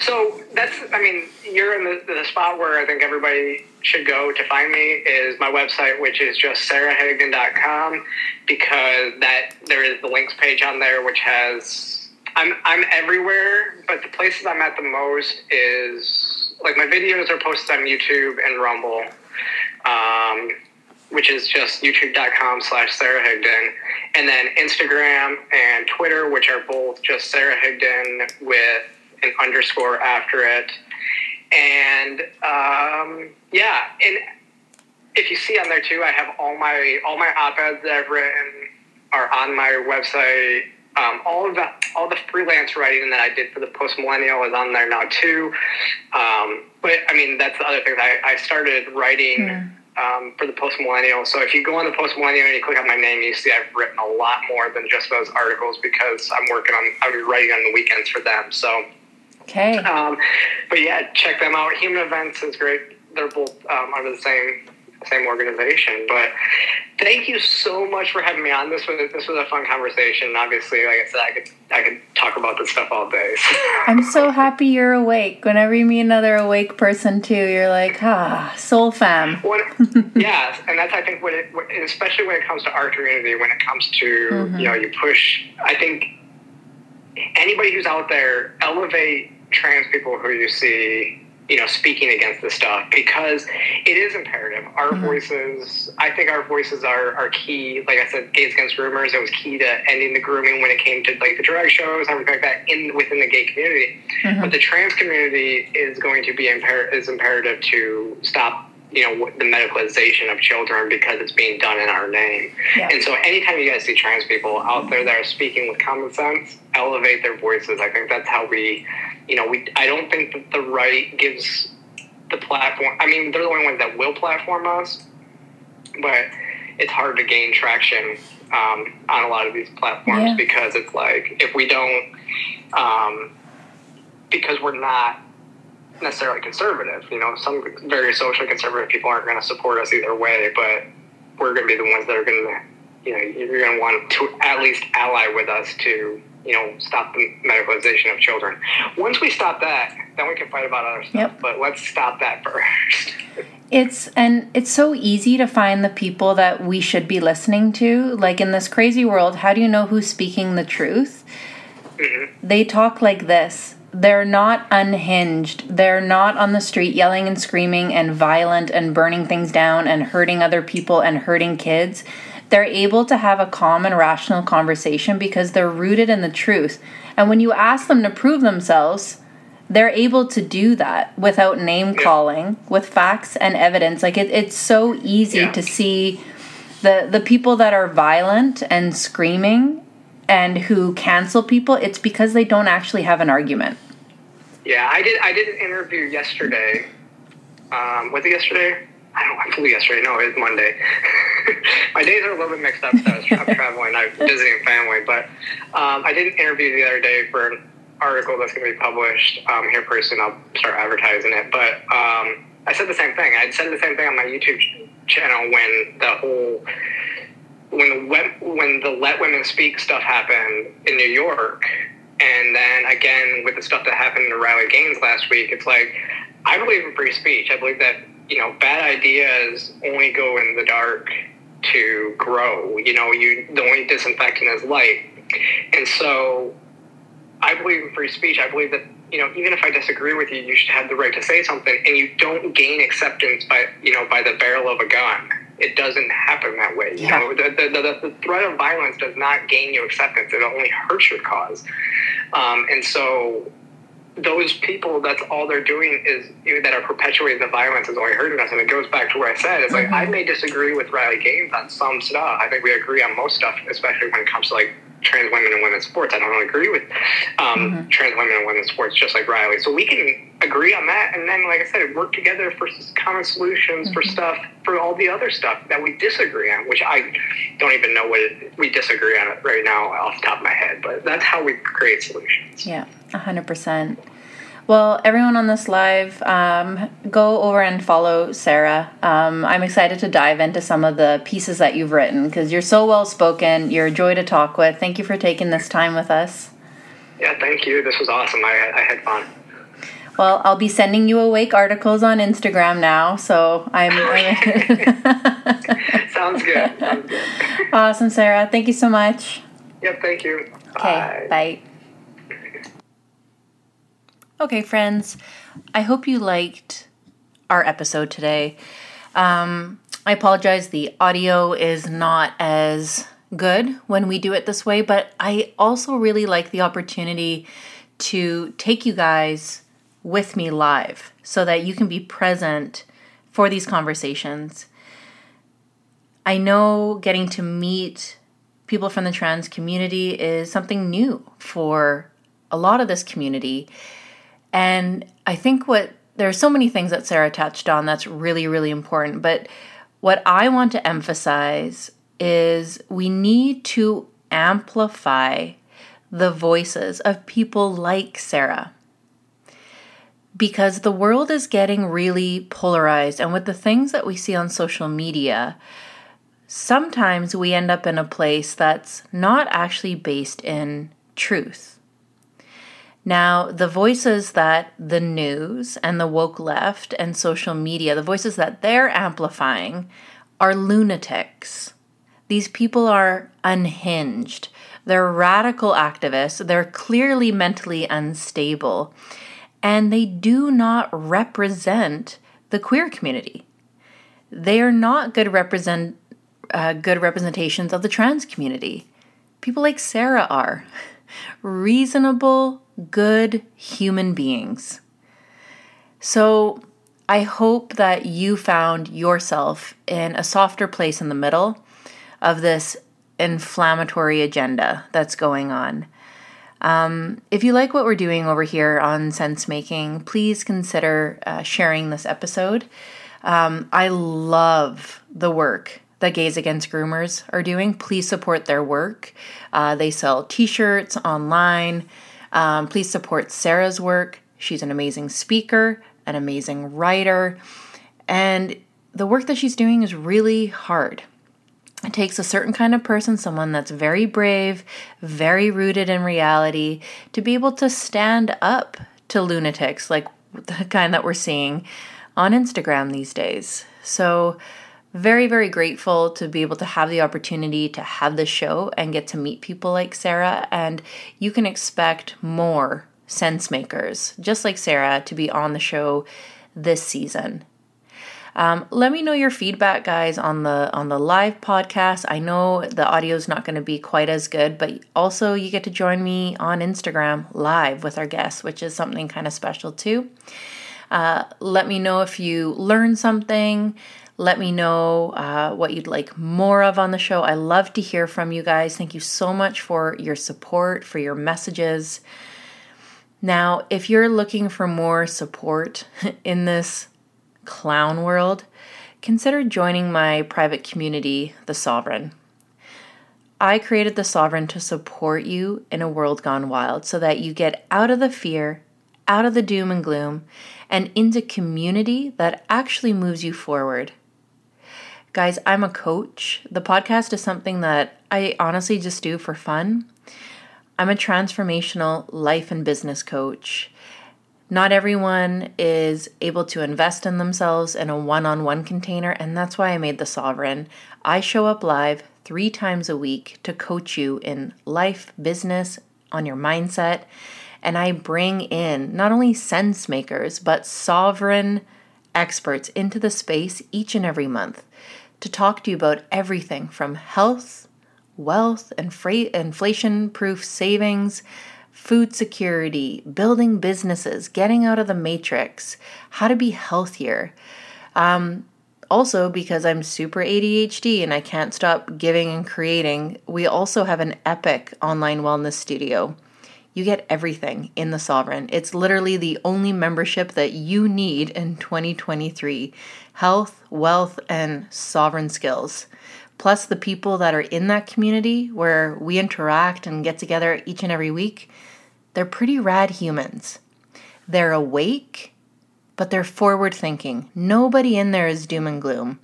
So that's. I mean, you're in the, the spot where I think everybody should go to find me is my website, which is just sarahigdon.com, because that there is the links page on there, which has I'm I'm everywhere, but the places I'm at the most is like my videos are posted on YouTube and Rumble, um, which is just youtube.com slash Sara Higdon, and then Instagram and Twitter, which are both just Sara Higdon with an underscore after it and um, yeah, and if you see on there too, I have all my all my op-eds that I've written are on my website. Um, all of the all the freelance writing that I did for the Post Millennial is on there now too. Um, but I mean, that's the other thing. I, I started writing. Mm. Um, for the post millennial. So if you go on the post millennial and you click on my name, you see I've written a lot more than just those articles because I'm working on I'm writing on the weekends for them. So Okay. Um, but yeah, check them out. Human Events is great. They're both um, under the same same organization. But thank you so much for having me on. This was this was a fun conversation. Obviously, like I said, I could I could talk about this stuff all day. I'm so happy you're awake. Whenever you meet another awake person too, you're like, ah, soul fam. What, yeah, and that's I think what it, especially when it comes to our community, when it comes to mm-hmm. you know you push. I think anybody who's out there elevate trans people who you see you know speaking against this stuff because it is imperative our mm-hmm. voices i think our voices are, are key like i said gays against groomers it was key to ending the grooming when it came to like the drag shows everything like that in within the gay community mm-hmm. but the trans community is going to be imper- is imperative to stop you know the medicalization of children because it's being done in our name yeah. and so anytime you guys see trans people out there that are speaking with common sense elevate their voices i think that's how we you know, we I don't think that the right gives the platform. I mean, they're the only ones that will platform us, but it's hard to gain traction um, on a lot of these platforms yeah. because it's like if we don't, um, because we're not necessarily conservative. You know, some very socially conservative people aren't going to support us either way, but we're going to be the ones that are going to, you know, you're going to want to at least ally with us to you know, stop the medicalization of children. Once we stop that, then we can fight about other stuff. Yep. But let's stop that first. It's and it's so easy to find the people that we should be listening to. Like in this crazy world, how do you know who's speaking the truth? Mm-hmm. They talk like this. They're not unhinged. They're not on the street yelling and screaming and violent and burning things down and hurting other people and hurting kids they're able to have a calm and rational conversation because they're rooted in the truth. And when you ask them to prove themselves, they're able to do that without name calling, yeah. with facts and evidence. Like it, it's so easy yeah. to see the the people that are violent and screaming and who cancel people. It's because they don't actually have an argument. Yeah, I did. I did an interview yesterday. Um, was it yesterday? I don't. I flew yesterday. No, it was Monday. my days are a little bit mixed up because I'm traveling, I'm visiting family. But um, I did an interview the other day for an article that's going to be published um, here pretty soon. I'll start advertising it. But um, I said the same thing. I said the same thing on my YouTube channel when the whole when the when the let women speak stuff happened in New York, and then again with the stuff that happened in Riley Gaines last week. It's like I believe in free speech. I believe that you know bad ideas only go in the dark to grow. You know, you the only disinfectant is light, and so I believe in free speech. I believe that you know even if I disagree with you, you should have the right to say something, and you don't gain acceptance by you know by the barrel of a gun. It doesn't happen that way. You yeah. know, the, the, the, the, threat of violence does not gain you acceptance. It only hurts your cause. Um, and so those people, that's all they're doing is that are perpetuating the violence is only hurting us. And it goes back to what I said. It's mm-hmm. like I may disagree with Riley Gaines on some stuff. I think we agree on most stuff, especially when it comes to like trans women and women's sports. I don't agree with um, mm-hmm. trans women and women's sports, just like Riley. So we can agree on that, and then, like I said, work together for common solutions mm-hmm. for stuff for all the other stuff that we disagree on. Which I don't even know what it, we disagree on it right now off the top of my head, but that's how we create solutions. Yeah, hundred percent. Well, everyone on this live, um, go over and follow Sara. Um, I'm excited to dive into some of the pieces that you've written because you're so well spoken. You're a joy to talk with. Thank you for taking this time with us. Yeah, thank you. This was awesome. I, I had fun. Well, I'll be sending you awake articles on Instagram now, so I'm. Sounds good. Sounds good. Awesome, Sara. Thank you so much. Yep, thank you. Okay, bye. bye. Okay, friends, I hope you liked our episode today. Um, I apologize, the audio is not as good when we do it this way, but I also really like the opportunity to take you guys with me live so that you can be present for these conversations. I know getting to meet people from the trans community is something new for a lot of this community. And I think what there are so many things that Sara touched on that's really, really important. But what I want to emphasize is we need to amplify the voices of people like Sara. Because the world is getting really polarized, and with the things that we see on social media, sometimes we end up in a place that's not actually based in truth. Now, the voices that the news and the woke left and social media, the voices that they're amplifying, are lunatics. These people are unhinged. They're radical activists. They're clearly mentally unstable. And they do not represent the queer community. They are not good represent uh, good representations of the trans community. People like Sara are reasonable, good human beings. So I hope that you found yourself in a softer place in the middle of this inflammatory agenda that's going on. Um, if you like what we're doing over here on Sense Making, please consider uh, sharing this episode. Um, I love the work that Gays Against Groomers are doing. Please support their work. Uh, they sell t shirts online. Um, please support Sara's work. She's an amazing speaker, an amazing writer, and the work that she's doing is really hard. It takes a certain kind of person, someone that's very brave, very rooted in reality, to be able to stand up to lunatics like the kind that we're seeing on Instagram these days. So, very, very grateful to be able to have the opportunity to have this show and get to meet people like Sara. And you can expect more sense makers, just like Sara, to be on the show this season. Um, let me know your feedback, guys, on the on the live podcast. I know the audio is not going to be quite as good, but also you get to join me on Instagram live with our guests, which is something kind of special too. Uh, let me know if you learned something. Let me know uh, what you'd like more of on the show. I love to hear from you guys. Thank you so much for your support, for your messages. Now, if you're looking for more support in this clown world, consider joining my private community, The Sovereign. I created The Sovereign to support you in a world gone wild so that you get out of the fear, out of the doom and gloom and into community that actually moves you forward. Guys, I'm a coach. The podcast is something that I honestly just do for fun. I'm a transformational life and business coach. Not everyone is able to invest in themselves in a one on one container, and that's why I made the Sovereign. I show up live three times a week to coach you in life, business, on your mindset, and I bring in not only sense makers, but sovereign experts into the space each and every month to talk to you about everything from health, wealth, and inflation proof savings food security, building businesses, getting out of the matrix, how to be healthier. Um, also, because I'm super ADHD and I can't stop giving and creating, we also have an epic online wellness studio. You get everything in the Sovereign. It's literally the only membership that you need in 2023 health, wealth, and sovereign skills plus the people that are in that community where we interact and get together each and every week, they're pretty rad humans. They're awake, but they're forward thinking. Nobody in there is doom and gloom.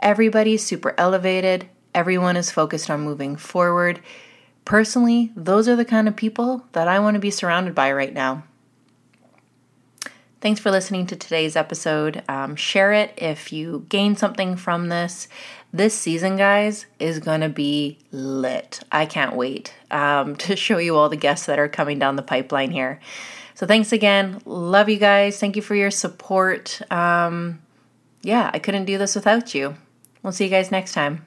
Everybody's super elevated, everyone is focused on moving forward. Personally, those are the kind of people that I want to be surrounded by right now. Thanks for listening to today's episode. Um, share it if you gain something from this. This season, guys, is going to be lit. I can't wait um, to show you all the guests that are coming down the pipeline here. So, thanks again. Love you guys. Thank you for your support. Um, yeah, I couldn't do this without you. We'll see you guys next time.